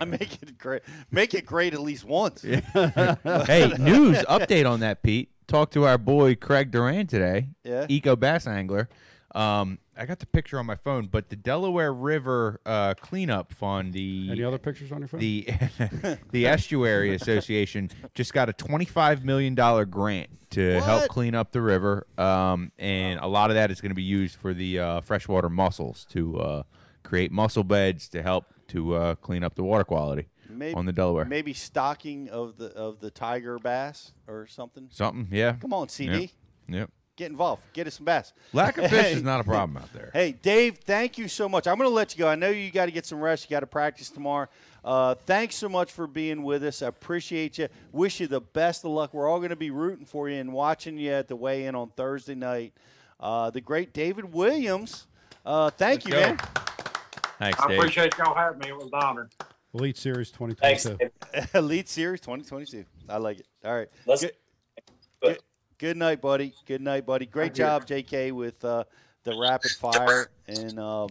I make it great. Make it great at least once. hey, news update on that, Pete. Talked to our boy Craig Duran today, Yeah. Eco Bass Angler. Um, I got the picture on my phone, but the Delaware River uh, Cleanup Fund, the Any other pictures on your phone? the the Estuary Association just got a twenty-five million dollar grant to help clean up the river, um, and a lot of that is going to be used for the uh, freshwater mussels to uh, create mussel beds to help to uh, clean up the water quality Maybe, on the Delaware. maybe stocking of the of the tiger bass or something. Something, yeah. Come on, CD. Yep. Get involved. Get us some bass. Lack of fish is not a problem out there. Hey, Dave, thank you so much. I'm going to let you go. I know you got to get some rest. You got to practice tomorrow. Uh, thanks so much for being with us. I appreciate you. Wish you the best of luck. We're all going to be rooting for you and watching you at the weigh in on Thursday night. Uh, the great David Williams. Uh, thank Let's you, go. man. Thanks, I Dave. appreciate y'all having me. It was an honor. Elite Series Thanks. 2022. Elite Series 2022. I like it. All right. Let's Good, good, good night, buddy. Good night, buddy. Great job, JK, with uh, the rapid fire and uh,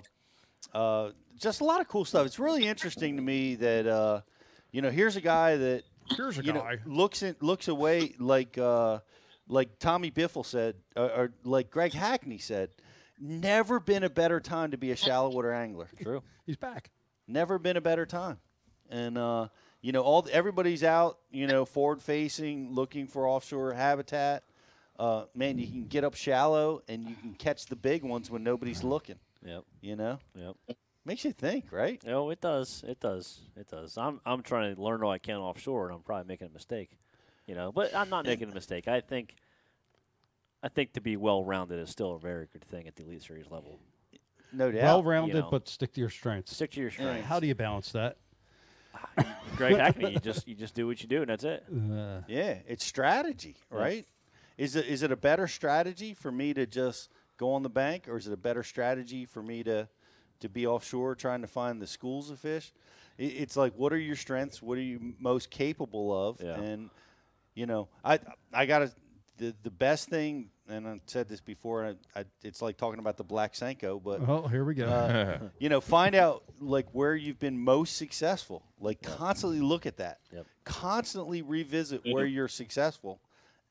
uh, just a lot of cool stuff. It's really interesting to me that uh, you know here's a guy that Here's a you know guy. looks in, looks away like uh, like Tommy Biffle said, uh, or like Greg Hackney said. Never been a better time to be a shallow water angler. True. He's back. Never been a better time. And uh, you know, all everybody's out, you know, forward facing, looking for offshore habitat. Uh, man, you can get up shallow and you can catch the big ones when nobody's looking. Yep. You know, Yep. makes you think, right? No, it does. It does. It does. I'm I'm trying to learn all I can offshore, and I'm probably making a mistake. You know, but I'm not making a mistake. I think. I think to be well rounded is still a very good thing at the elite series level. No doubt. Well rounded, know. but stick to your strengths. Stick to your strengths. How do you balance that? Greg Hackney, you just you just do what you do, and that's it. Uh, yeah, it's strategy, right? Is it is it a better strategy for me to just go on the bank, or is it a better strategy for me to to be offshore trying to find the schools of fish? It, it's like, what are your strengths? What are you most capable of? Yeah. And you know, I I got to the the best thing, and I said this before. And I, I, it's like talking about the black senko, but oh, here we go. uh, you know, find out like where you've been most successful. Like constantly look at that. Yep. Constantly revisit where you're successful,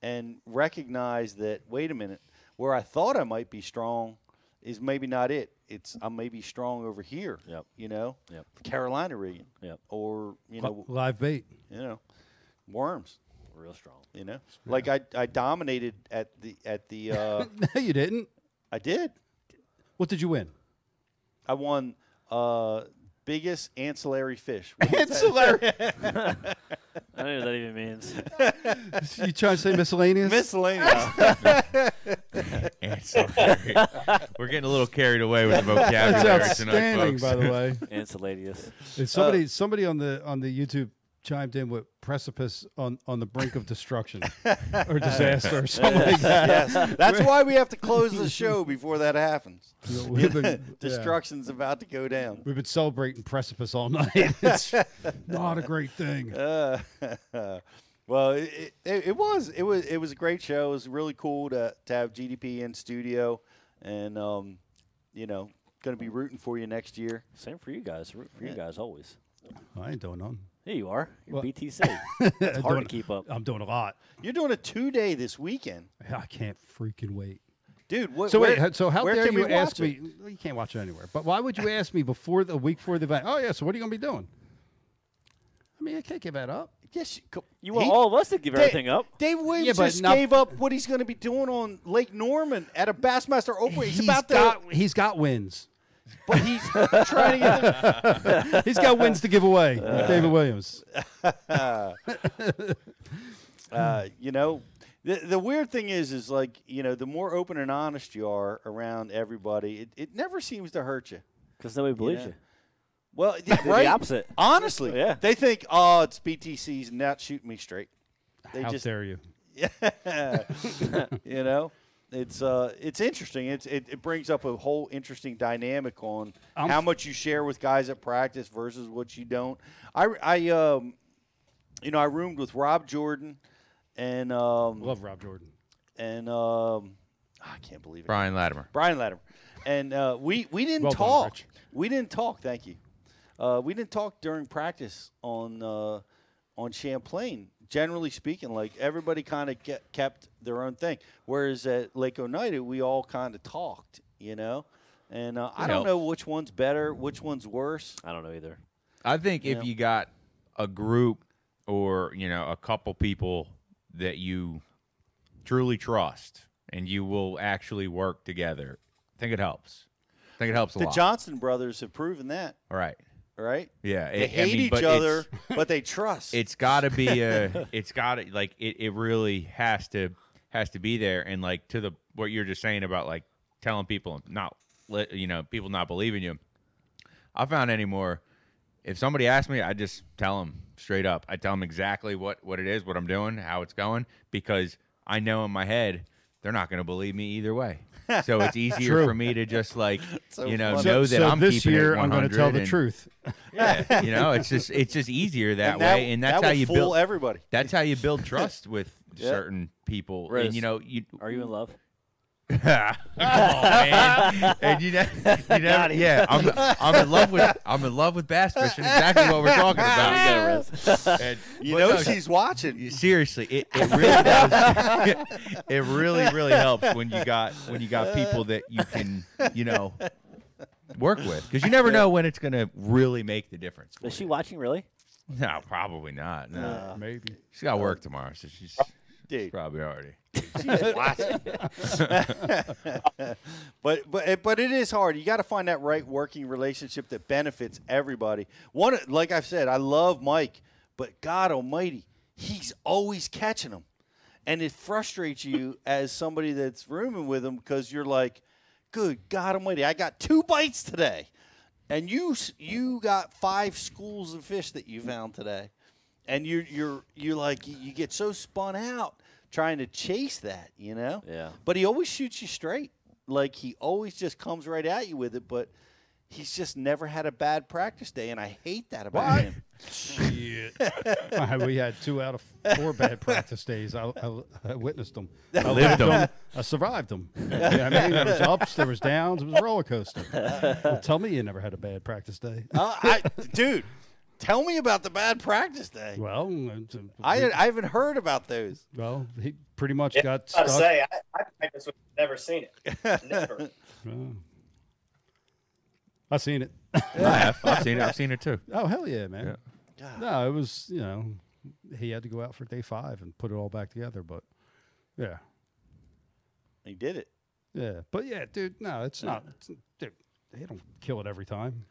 and recognize that. Wait a minute, where I thought I might be strong is maybe not it. It's I may be strong over here. Yep. You know. Yep. Carolina rigging. Yep. Or you know, Live bait. you know, worms. Real strong. You know, like I, I dominated at the at the. Uh, no, you didn't. I did. What did you win? I won uh, biggest ancillary fish. What is that? Ancillary. I don't know what that even means. you trying to say miscellaneous? Miscellaneous. Ancillary. We're getting a little carried away with the That's vocabulary tonight, outstanding, folks. by the way. Insuladius. And somebody, somebody on the on the YouTube chimed in with precipice on on the brink of destruction or disaster or something like that. yes, that's why we have to close the show before that happens. You know, we've been, yeah. Destruction's about to go down. We've been celebrating precipice all night. It's not a great thing. Uh, well, it, it, it was it was it was a great show. It was really cool to to have GDP in studio, and um, you know, going to be rooting for you next year. Same for you guys. Root for you guys always. I ain't doing none. Here you are. You're Well- BTC. It's hard to keep up. I'm doing a lot. You're doing a two day this weekend, I can't freaking wait. dude. What, So where- wait, so how dare can we you ask watch it? me? You can't watch it anywhere. But why would you ask me before the week before the event? Oh yeah, so what are you gonna be doing? I mean, I can't give that up. Yes, you, You want he- all of us to give Da- everything up. Dave Williams but just not- gave up what he's going to be doing on Lake Norman at a Bassmaster Open. He's, he's about got to, he's got wins. But he's trying to get. He's got wins to give away. David Williams. uh, you know, The, the weird thing is, is like you know, the more open and honest you are around everybody, it, it never seems to hurt you. Because nobody believes Yeah. you. Well, yeah, The right? opposite. Honestly, Yeah. they think, oh, it's BTC's not shooting me straight. They How just, dare you? yeah, you know, it's uh, it's interesting. It's it, it brings up a whole interesting dynamic on I'm how much you share with guys at practice versus what you don't. I I um, you know, I roomed with Rob Jordan, and um, Love Rob Jordan. and um, I can't believe it. Brian Latimer. Brian Latimer, and uh, we we didn't Well talk. Rich. we didn't talk. Thank you. Uh, we didn't talk during practice on uh, on Champlain. Generally speaking, like everybody kind of kept their own thing. Whereas at Lake Oneida, we all kind of talked, you know. And uh, I It don't know which one's better, which one's worse. I don't know either. I think Yeah. if you got a group or you know a couple people that you truly trust and you will actually work together, I think it helps. I think it helps a lot. The Johnson brothers have proven that, All right. Right? Yeah. They it- I hate mean, each but other, it's- but they trust. it's got to be a it's got to like it, it really has to has to be there and like to the what you're just saying about like telling people not let you know people not believing you i found anymore if somebody asks me i just tell them straight up i tell them exactly what what it is what i'm doing how it's going because i know in my head they're not going to believe me either way so it's easier for me to just like So you know funny. know so, that so i'm this keeping year it I'm going to tell the and- truth. yeah you know it's just it's just easier that, and way and that's that how you fool build everybody. that's how you build trust with Yeah. certain people. Riz, and you know, you Are you in love? Come on, man. and you, ne- you never, yeah, I'm, I'm in love with I'm in love with bass fishing. Exactly what we're talking about. And- You know no, she's watching. seriously, it, it really does. it really, really helps when you got when you got people that you can you know work with because you never know when it's gonna really make the difference. for Is she watching really? No, probably not. No, Maybe. she's got work tomorrow, so she's, she's Dude. probably already. She's but but eh, but it is hard. You got to find that right working relationship that benefits everybody. One like I've said, I love Mike, but God Almighty, he's always catching them, and it frustrates you as somebody that's rooming with him because you're like, good God Almighty, I got two bites today, and you you got five schools of fish that you found today and you're you're you like you- you get so spun out trying to chase that, you know. Yeah. But he always shoots you straight. Like he always just comes right at you with it. But he's just never had a bad practice day, and I hate that about What? him. Shit. we had two out of four bad practice days. I, I, I witnessed them. I lived 'em. I survived them. You know I mean, there was ups, there was downs. It was a roller coaster. Well, tell me you never had a bad practice day. Uh, I, dude, tell me about the bad practice day. Well, it's a- I I haven't heard about those. well, he pretty much Yeah, got I stuck. say, I, I practice with never seen it. Never. Oh. I seen it. I have. I've seen it. I've seen it too. Oh hell yeah, man. Yeah. No, it was you know he had to go out for day five and put it all back together. But yeah, He did it. yeah, but yeah, dude. No, it's not. It's, dude, they don't kill it every time.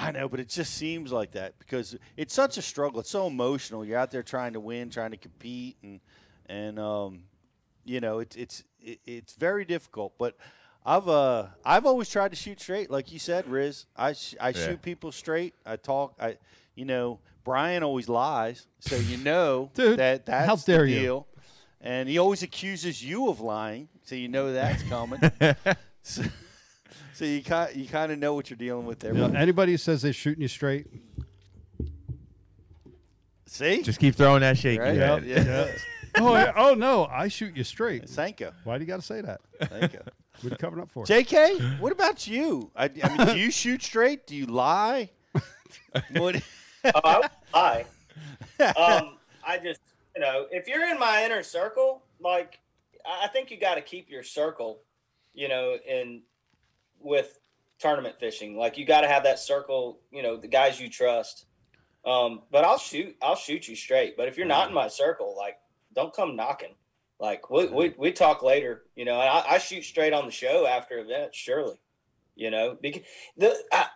I know, but it just seems like that because it's such a struggle. It's so emotional. You're out there trying to win, trying to compete, and and um, you know, it's it's it's very difficult. But I've uh I've always tried to shoot straight, like you said, Riz. I sh- I Yeah. shoot people straight. I talk. I you know Brian always lies, so you know Dude, that that's how the dare you. deal. And he always accuses you of lying, so you know that's coming. so, so you kind you kind of know what you're dealing with there. You know, but- anybody who says they're shooting you straight, See, Just keep throwing that shaky Right? head. Yeah. oh, yeah, oh no, I shoot you straight. Senko. Why do you got to say that? Senko. What are you covering up for? JK, what about you? I, I mean, do you shoot straight? Do you lie? what, Oh, I would lie. Um, I just, you know, if you're in my inner circle, like, I I think you got to keep your circle, you know, in with tournament fishing. Like, you got to have that circle, you know, the guys you trust. Um, but I'll shoot, I'll shoot you straight. But if you're not in my circle, like, don't come knocking. Like, we we, we talk later, you know. And I, I shoot straight on the show after events, surely, you know, because the I,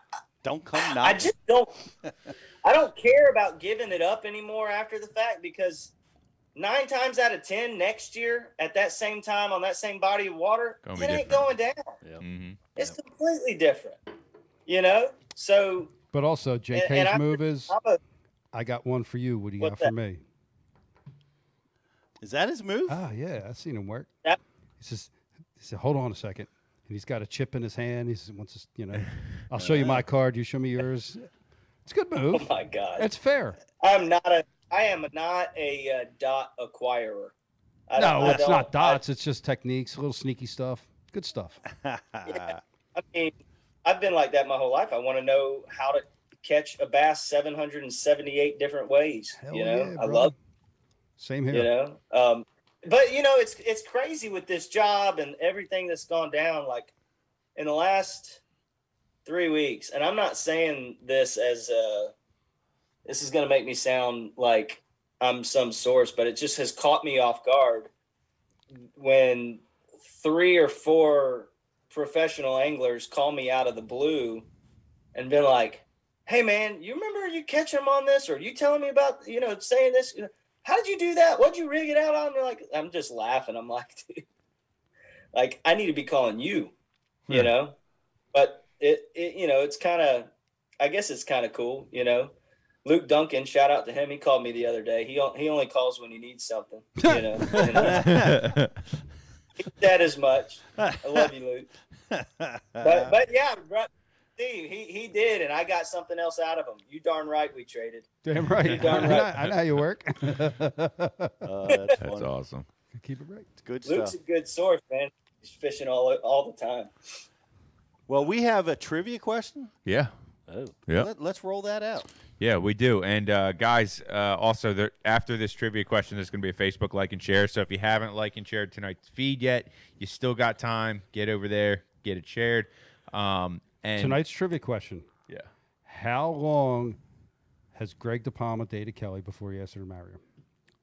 don't come I just don't. I don't care about giving it up anymore after the fact because nine times out of ten next year at that same time on that same body of water, it be ain't going down. hmm It's completely different. You know? So But also, JK's and I- move is I'm a I got one for you. What do you What's got for that? me? Is that his move? Ah, yeah, I've seen him work. Yep. He says, he said, hold on a second. And he's got a chip in his hand. He says, wants to, you know, I'll show you my card. You show me yours. It's a good move. oh my god. It's fair. I'm not a I am not a uh, dot acquirer. I don't- No, it's don't- not dots. it's just techniques, a little sneaky stuff. Good stuff. I, I mean, I've been like that my whole life. I want to know how to catch a bass 778 different ways. Hell you know, yeah, I love Same here. you know um but you know it's it's crazy with this job and everything that's gone down like in the last three weeks and i'm not saying this as uh this is going to make me sound like i'm some source but it just has caught me off guard when three or four professional anglers call me out of the blue and been like hey man you remember you catch them on this or you telling me about you know saying this how did you do that? What'd you rig it out on? They're like, I'm just laughing. I'm like, dude, like I need to be calling you, you Hmm. know. But it, it, you know, it's kind of, I guess it's kind of cool, you know. Luke Duncan, shout out to him. He called me the other day. He he only calls when he needs something, you know. And, uh, he said as much. I love you, Luke. But but yeah, bro, Steve, he he did, and I got something else out of him. You darn right, we traded. Damn right. Darn I, know, right. I know how you work. Uh, that's That's awesome. Keep it right. It's good Luke's stuff. a good source, man. He's fishing all all the time. Well, we have a trivia question. Yeah. Oh, Yeah. Let, let's roll that out. Yeah, we do. And uh, guys, uh, also there, after this trivia question, there's going to be a Facebook like and share. So if you haven't liked and shared tonight's feed yet, you still got time. Get over there, get it shared. Um, and Tonight's trivia question: yeah, How long has Greg DiPalma dated Kelly before he asked her to marry him?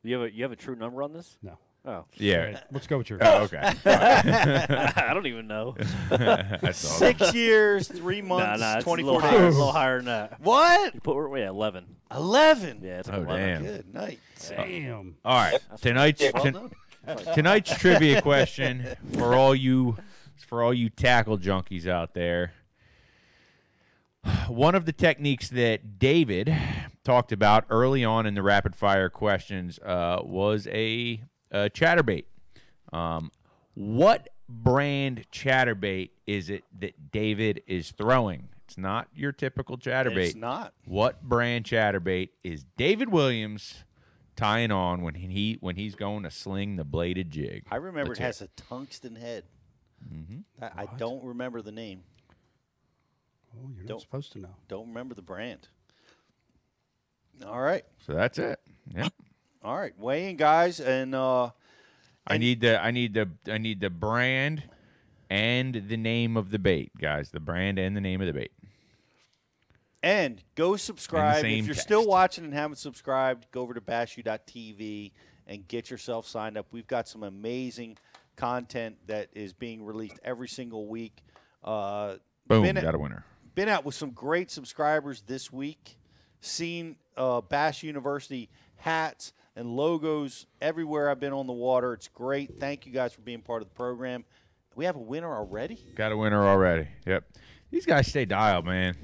you have a you have a true number on this? No. Oh, yeah. Right, let's go with your. Oh, okay. I don't even know. That's awesome. Six years, three Nah, months, nah, it's a 24 little, higher, a days. little higher than that. What? You put yeah, eleven. 11. Yeah, it's like Oh, 11. damn. Good night. Damn. All right, tonight's Well ton- done. tonight's trivia question for all you for all you tackle junkies out there. One of the techniques that David talked about early on in the rapid fire questions uh, was a, a chatterbait. Um, what brand chatterbait is it that David is throwing? It's not your typical chatterbait. It's not. What brand chatterbait is David Williams tying on when he when he's going to sling the bladed jig? I remember Let's it hear has a tungsten head. Mhm. I, I don't remember the name. Oh, you're not Don't- supposed to know. Don't remember the brand. All right. So that's it. Yeah. All right. Weigh in, guys. And uh, I need the I need the I need the brand and the name of the bait, guys. The brand and the name of the bait. And go subscribe. same If you're still watching and haven't subscribed, go over to bassu.tv and get yourself signed up. We've got some amazing content that is being released every single week. Uh, Boom, been, got a winner. been out with some great subscribers this week. Seen uh, Bass University hats and logos everywhere I've been on the water. It's great. Thank you guys for being part of the program. We have a winner already. Got a winner already. Yep. These guys stay dialed, man.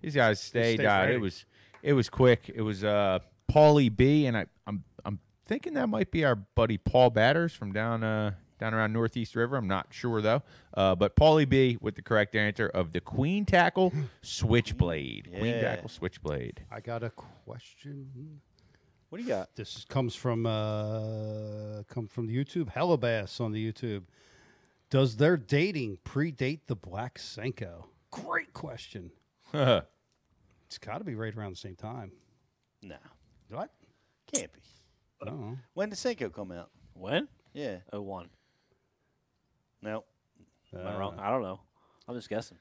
These guys stay, stay dialed. ready. It was it was quick. It was uh Paulie B and I I'm I'm thinking that might be our buddy Paul Batters from down uh down around Northeast River. I'm not sure though. Uh, but Paulie B with the correct answer of the Queen Tackle Switchblade. Queen Tackle Switchblade. I got a question. What do you got? This comes from uh, come from the YouTube. Hellabass on the YouTube. Does their dating predate the Black Senko? Great question. It's got to be right around the same time. No, What? can't be. No. When did Senko come out? When? Yeah. Oh one. No. Am I wrong? I don't know. I'm just guessing.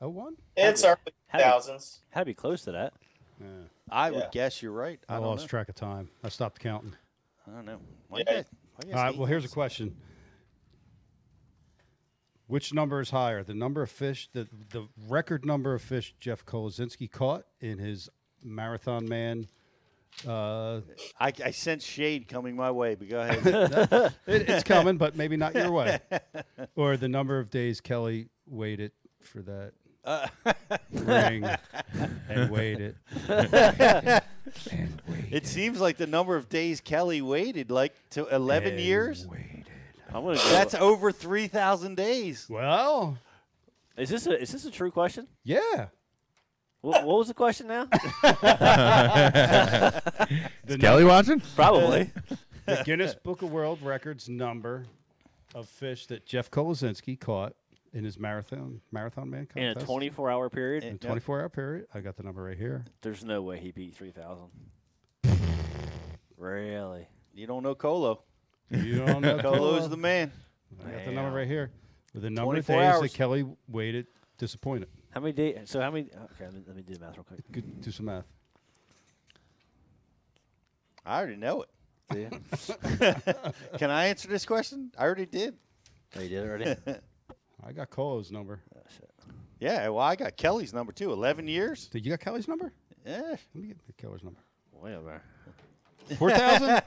Oh one. It's early How do- thousands. Had to be close to that. Yeah. I Yeah. would guess you're right. I, I, don't lost know. track of time. I stopped counting. I don't know. Why Yeah. guess- why guess All right. eight Well, here's a months? question. Which number is higher? The number of fish, the the record number of fish Jeff Kolodzinski caught in his Marathon Man Uh, I, I sense shade coming my way, but go ahead. it, it's coming, but maybe not your way. Or the number of days Kelly waited for that Uh, ring and waited. it It seems like the number of days Kelly waited, like to 11 and years. Waited. I'm gonna go. That's over 3,000 days. Well, is this a is this a true question? yeah. What, what was the question now? The Kelly watching? Probably. the Guinness Book of World Records number of fish that Jeff Kolodzinski caught in his marathon marathon man In a 24 hour period, in a 24 hour period. I got the number right here. there's no way he beat 3,000. really? You don't know Colo. You don't know Colo's Colo? the man. I got the number Damn. right here. With the number of 24 days hours. that Kelly waited, disappointed. How many days? So how many? Okay, let me, let me do the math real quick. Good, do some math. I already know it. Do you? Can I answer this question? I already did. Oh, you did already? I got Colo's number. Yeah, well, I got Kelly's number too. 11 years? Did you got Kelly's number? Yeah. Let me get Kelly's number. Way over. 4,000?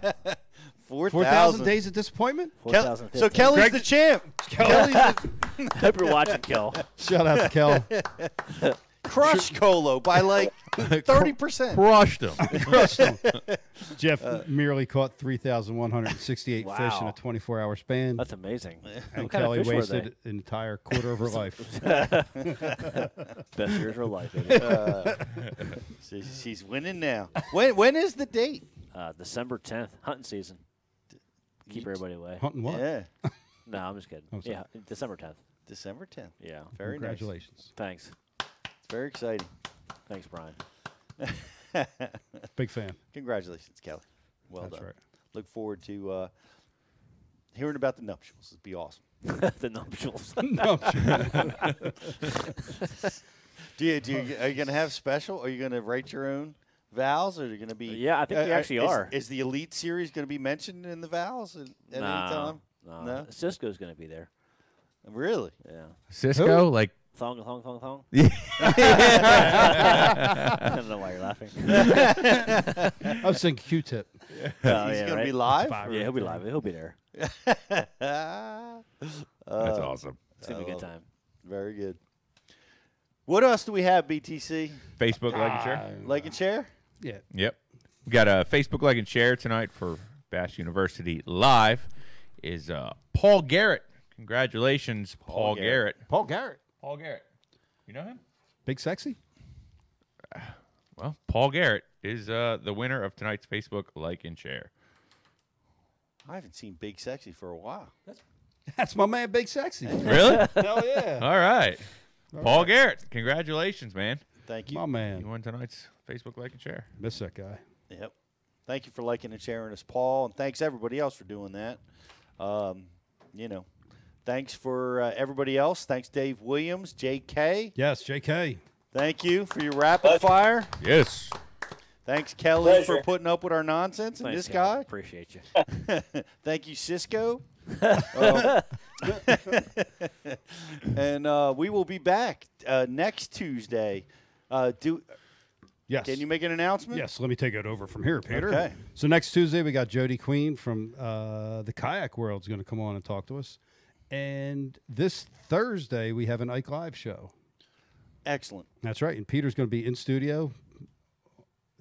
4,000 4,000 days of disappointment? Kel- 4,000. so Kelly's the champ. Kelly's the Hope you're watching, Kel. Shout out to Kel. crushed Colo by like 30%. Crushed him. Crushed him. Jeff merely caught 3,168 fish in Wow. a 24 hour span. That's amazing. and What kind of Kelly fish were wasted an entire quarter of her life. Best years of her life. baby. She- she's winning now. When when is the date? Uh, December 10th, hunting season. Keep everybody away. Hunting what? Yeah, No, I'm just kidding. Oh, sorry. yeah, December 10th. December 10th. Yeah. Very nice. Congratulations. Thanks. It's very exciting. Thanks, Brian. Big fan. Congratulations, Kelly. Well That's done. right. Look forward to uh, hearing about the nuptials. It'd be awesome. the nuptials. no, I'm. Do you, do you, are you going to have special? Are you going to write your own vows, or are you going to be? Yeah, I think we uh, uh, actually is, are. Is the elite series going to be mentioned in the vows at, at any time? no. No? Cisco's going to be there. Really? Yeah. Cisco, like Thong, thong, thong, thong. I don't know why you're laughing. I was thinking Q-tip. Oh, He's yeah, going to right? be live. Yeah, he'll be live. He'll be there. Uh, that's awesome. It's going to be a good time. Very good. What else do we have, BTC? Facebook like and share. Like and share? Yeah. Yep. We got a Facebook like and share tonight for Bass University Live. Is uh, Paul Garrett. Congratulations, Paul, Paul Garrett. Garrett. Paul Garrett. Paul Garrett. You know him? Big sexy? Well, Paul Garrett is uh, the winner of tonight's Facebook like and share. I haven't seen Big Sexy for a while. That's That's my man, Big Sexy. Really? Hell yeah. All right. Paul Garrett. Congratulations, man. Thank you. My man. You won tonight's Facebook like and share. Miss that guy. Yep. Thank you for liking and sharing us, Paul, and thanks everybody else for doing that. Um, you know, thanks for uh, everybody else. Thanks, Dave Williams, J.K. Yes, JK. Thank you for your rapid Pleasure. fire. Yes. Thanks, Kelly, for Pleasure. putting up with our nonsense. And Thanks, this Kel. guy. Appreciate you. Thank you, Cisco. Um, and uh, we will be back uh, next Tuesday. Uh, do Yes. can you make an announcement? Yes, let me take it over from here, Peter. Okay. So next Tuesday we got Jody Queen from uh, the Kayak World is going to come on and talk to us, and this Thursday we have an Ike Live show. Excellent. That's right, and Peter's going to be in studio.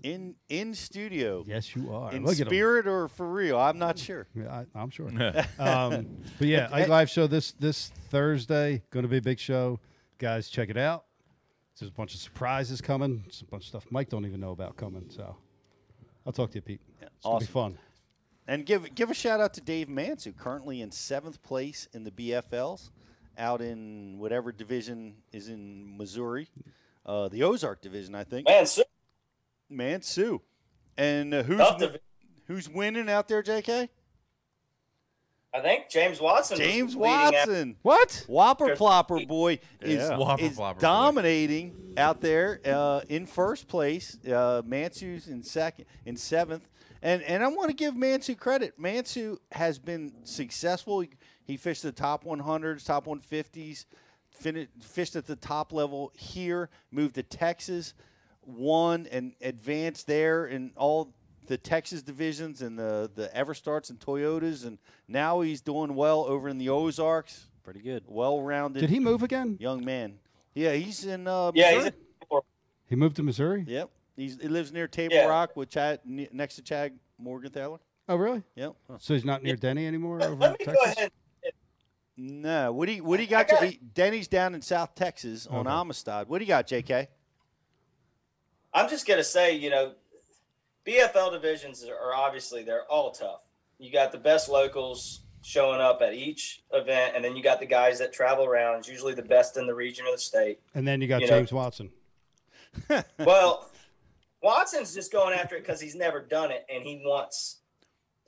In in studio. Yes, you are. In Look at him. spirit or for real? I'm not sure. Yeah, I, I'm sure. um, but yeah, Ike Live show this this Thursday going to be a big show, guys. Check it out. There's a bunch of surprises coming. There's a bunch of stuff Mike don't even know about coming. So I'll talk to you, Pete. It's gonna be fun. And give give a shout out to Dave Mansue, currently in seventh place in the BFLs, out in whatever division is in Missouri, uh, the Ozark division, I think. Mansue. Mansue, and uh, who's tough to- who's winning out there, J.K. I think James Watson. James leading after- Watson. What? Whopper Plopper boy is, Yeah. Is Plopper boy. dominating out there uh, in first place. Uh, Mansue's in second, in seventh, and and I want to give Mansue credit. Mansue has been successful. He, he fished the top 100s, top 150s, fin- fished at the top level here. Moved to Texas, won and advanced there, in all the Texas divisions and the the Everstarts and Toyotas, and now he's doing well over in the Ozarks. Pretty good. Well-rounded Did he move again? young man. Yeah, he's in. Uh, Yeah, he's in- He moved to Missouri. Yep, he's he lives near Table Yeah. Rock with Chad ne- next to Chad Morgenthaler. Oh, really? Yep. So he's not near Denny anymore Let, over let me Texas. go ahead. No, what do you what do you I got? To, Denny's down in South Texas on Okay. Amistad. What do you got, J.K.? I'm just gonna say, you know, BFL divisions are obviously they're all tough. You got the best locals showing up at each event, and then you got the guys that travel around. It's usually the best in the region or the state. And then you got You know- James Watson. Well, Watson's just going after it because he's never done it, and he wants,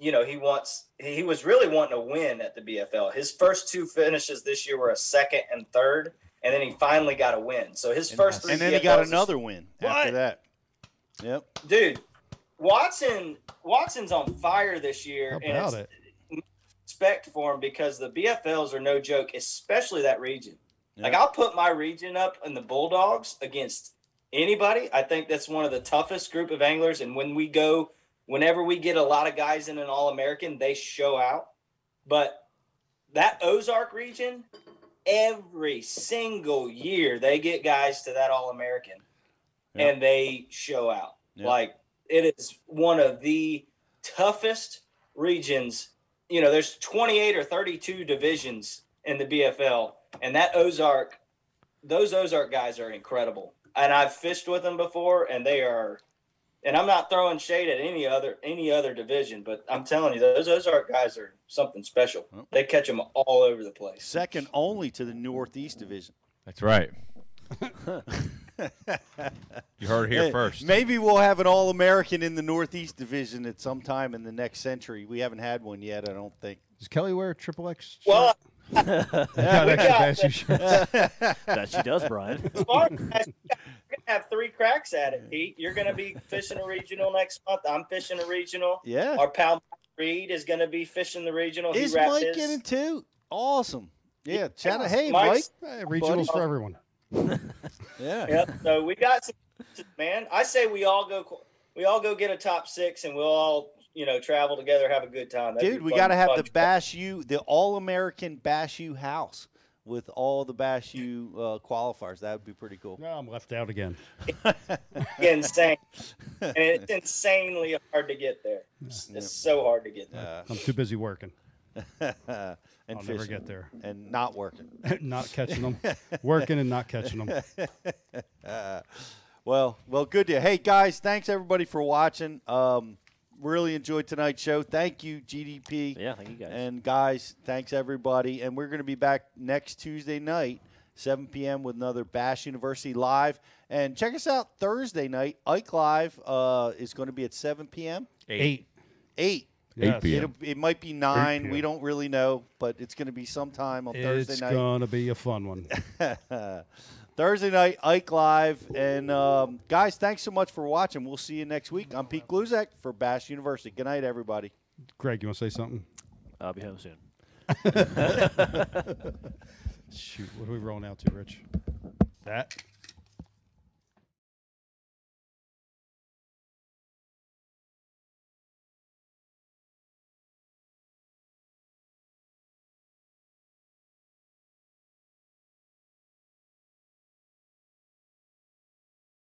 you know, he wants. He was really wanting to win at the BFL. His first two finishes this year were a second and third, and then he finally got a win. So his first three and then he got BFLs is- another win after What? that. Yep. dude. Watson Watson's on fire this year, How and about it's it? respect for him because the BFLs are no joke, especially that region. Like I'll put my region up in the Bulldogs against anybody. I think that's one of the toughest group of anglers. And when we go, whenever we get a lot of guys in an All American, they show out. But that Ozark region, every single year they get guys to that All American, Yeah. and they show out. Yeah. Like it is one of the toughest regions. You know, there's 28 or 32 divisions in the BFL, and that Ozark, those Ozark guys are incredible. And I've fished with them before, and they are. And I'm not throwing shade at any other any other division, but I'm telling you, those Ozark guys are something special. Well. They catch them all over the place. Second only to the Northeast Division. That's right. You heard it here first. Maybe we'll have an All American in the Northeast Division at some time in the next century. We haven't had one yet, I don't think. Does Kelly wear a triple X? Well, shirt? You got we extra got- bass shirts. that she does, Brian. smart guys, you're gonna have three cracks at it, Pete. You're gonna be fishing a regional next month. I'm fishing a regional. Yeah. Our pal Mike Reed is gonna be fishing the regional. Is he Mike his. in it too? Awesome. Yeah. Shout out. Hey, Mike's- Hey, regionals for everyone. Yeah. Yep. So we got some, man. I say we all go. We all go get a top six, and we'll all you know travel together, have a good time. That'd Dude, we got to have the trip. Bass U, the All American Bass U house with all the Bass U uh, qualifiers. That would be pretty cool. No, I'm left out again. insane, and it's insanely hard to get there. It's, it's so hard to get there. Uh, I'm too busy working. and I'll fishing never get there. and not working. not catching them. Working and not catching them. Uh, well, well, good to. you. Hey guys, thanks everybody for watching. Um, really enjoyed tonight's show. Thank you, GDP. Yeah, thank you guys. And guys, thanks everybody. And we're going to be back next Tuesday night, 7 p.m. with another Bass University live. And check us out Thursday night. Ike Live uh, is going to be at 7 p.m. Eight. Eight. Yes. p.m. It'll, it might be nine. We don't really know, but it's going to be sometime on Thursday night. It's gonna be a fun one. Thursday night, Ike Live. And um, guys, thanks so much for watching. We'll see you next week. I'm Pete Gluszek for Bass University. Good night, everybody. Greg, you want to say something? I'll be home soon. Shoot, what are we rolling out to, Rich? That.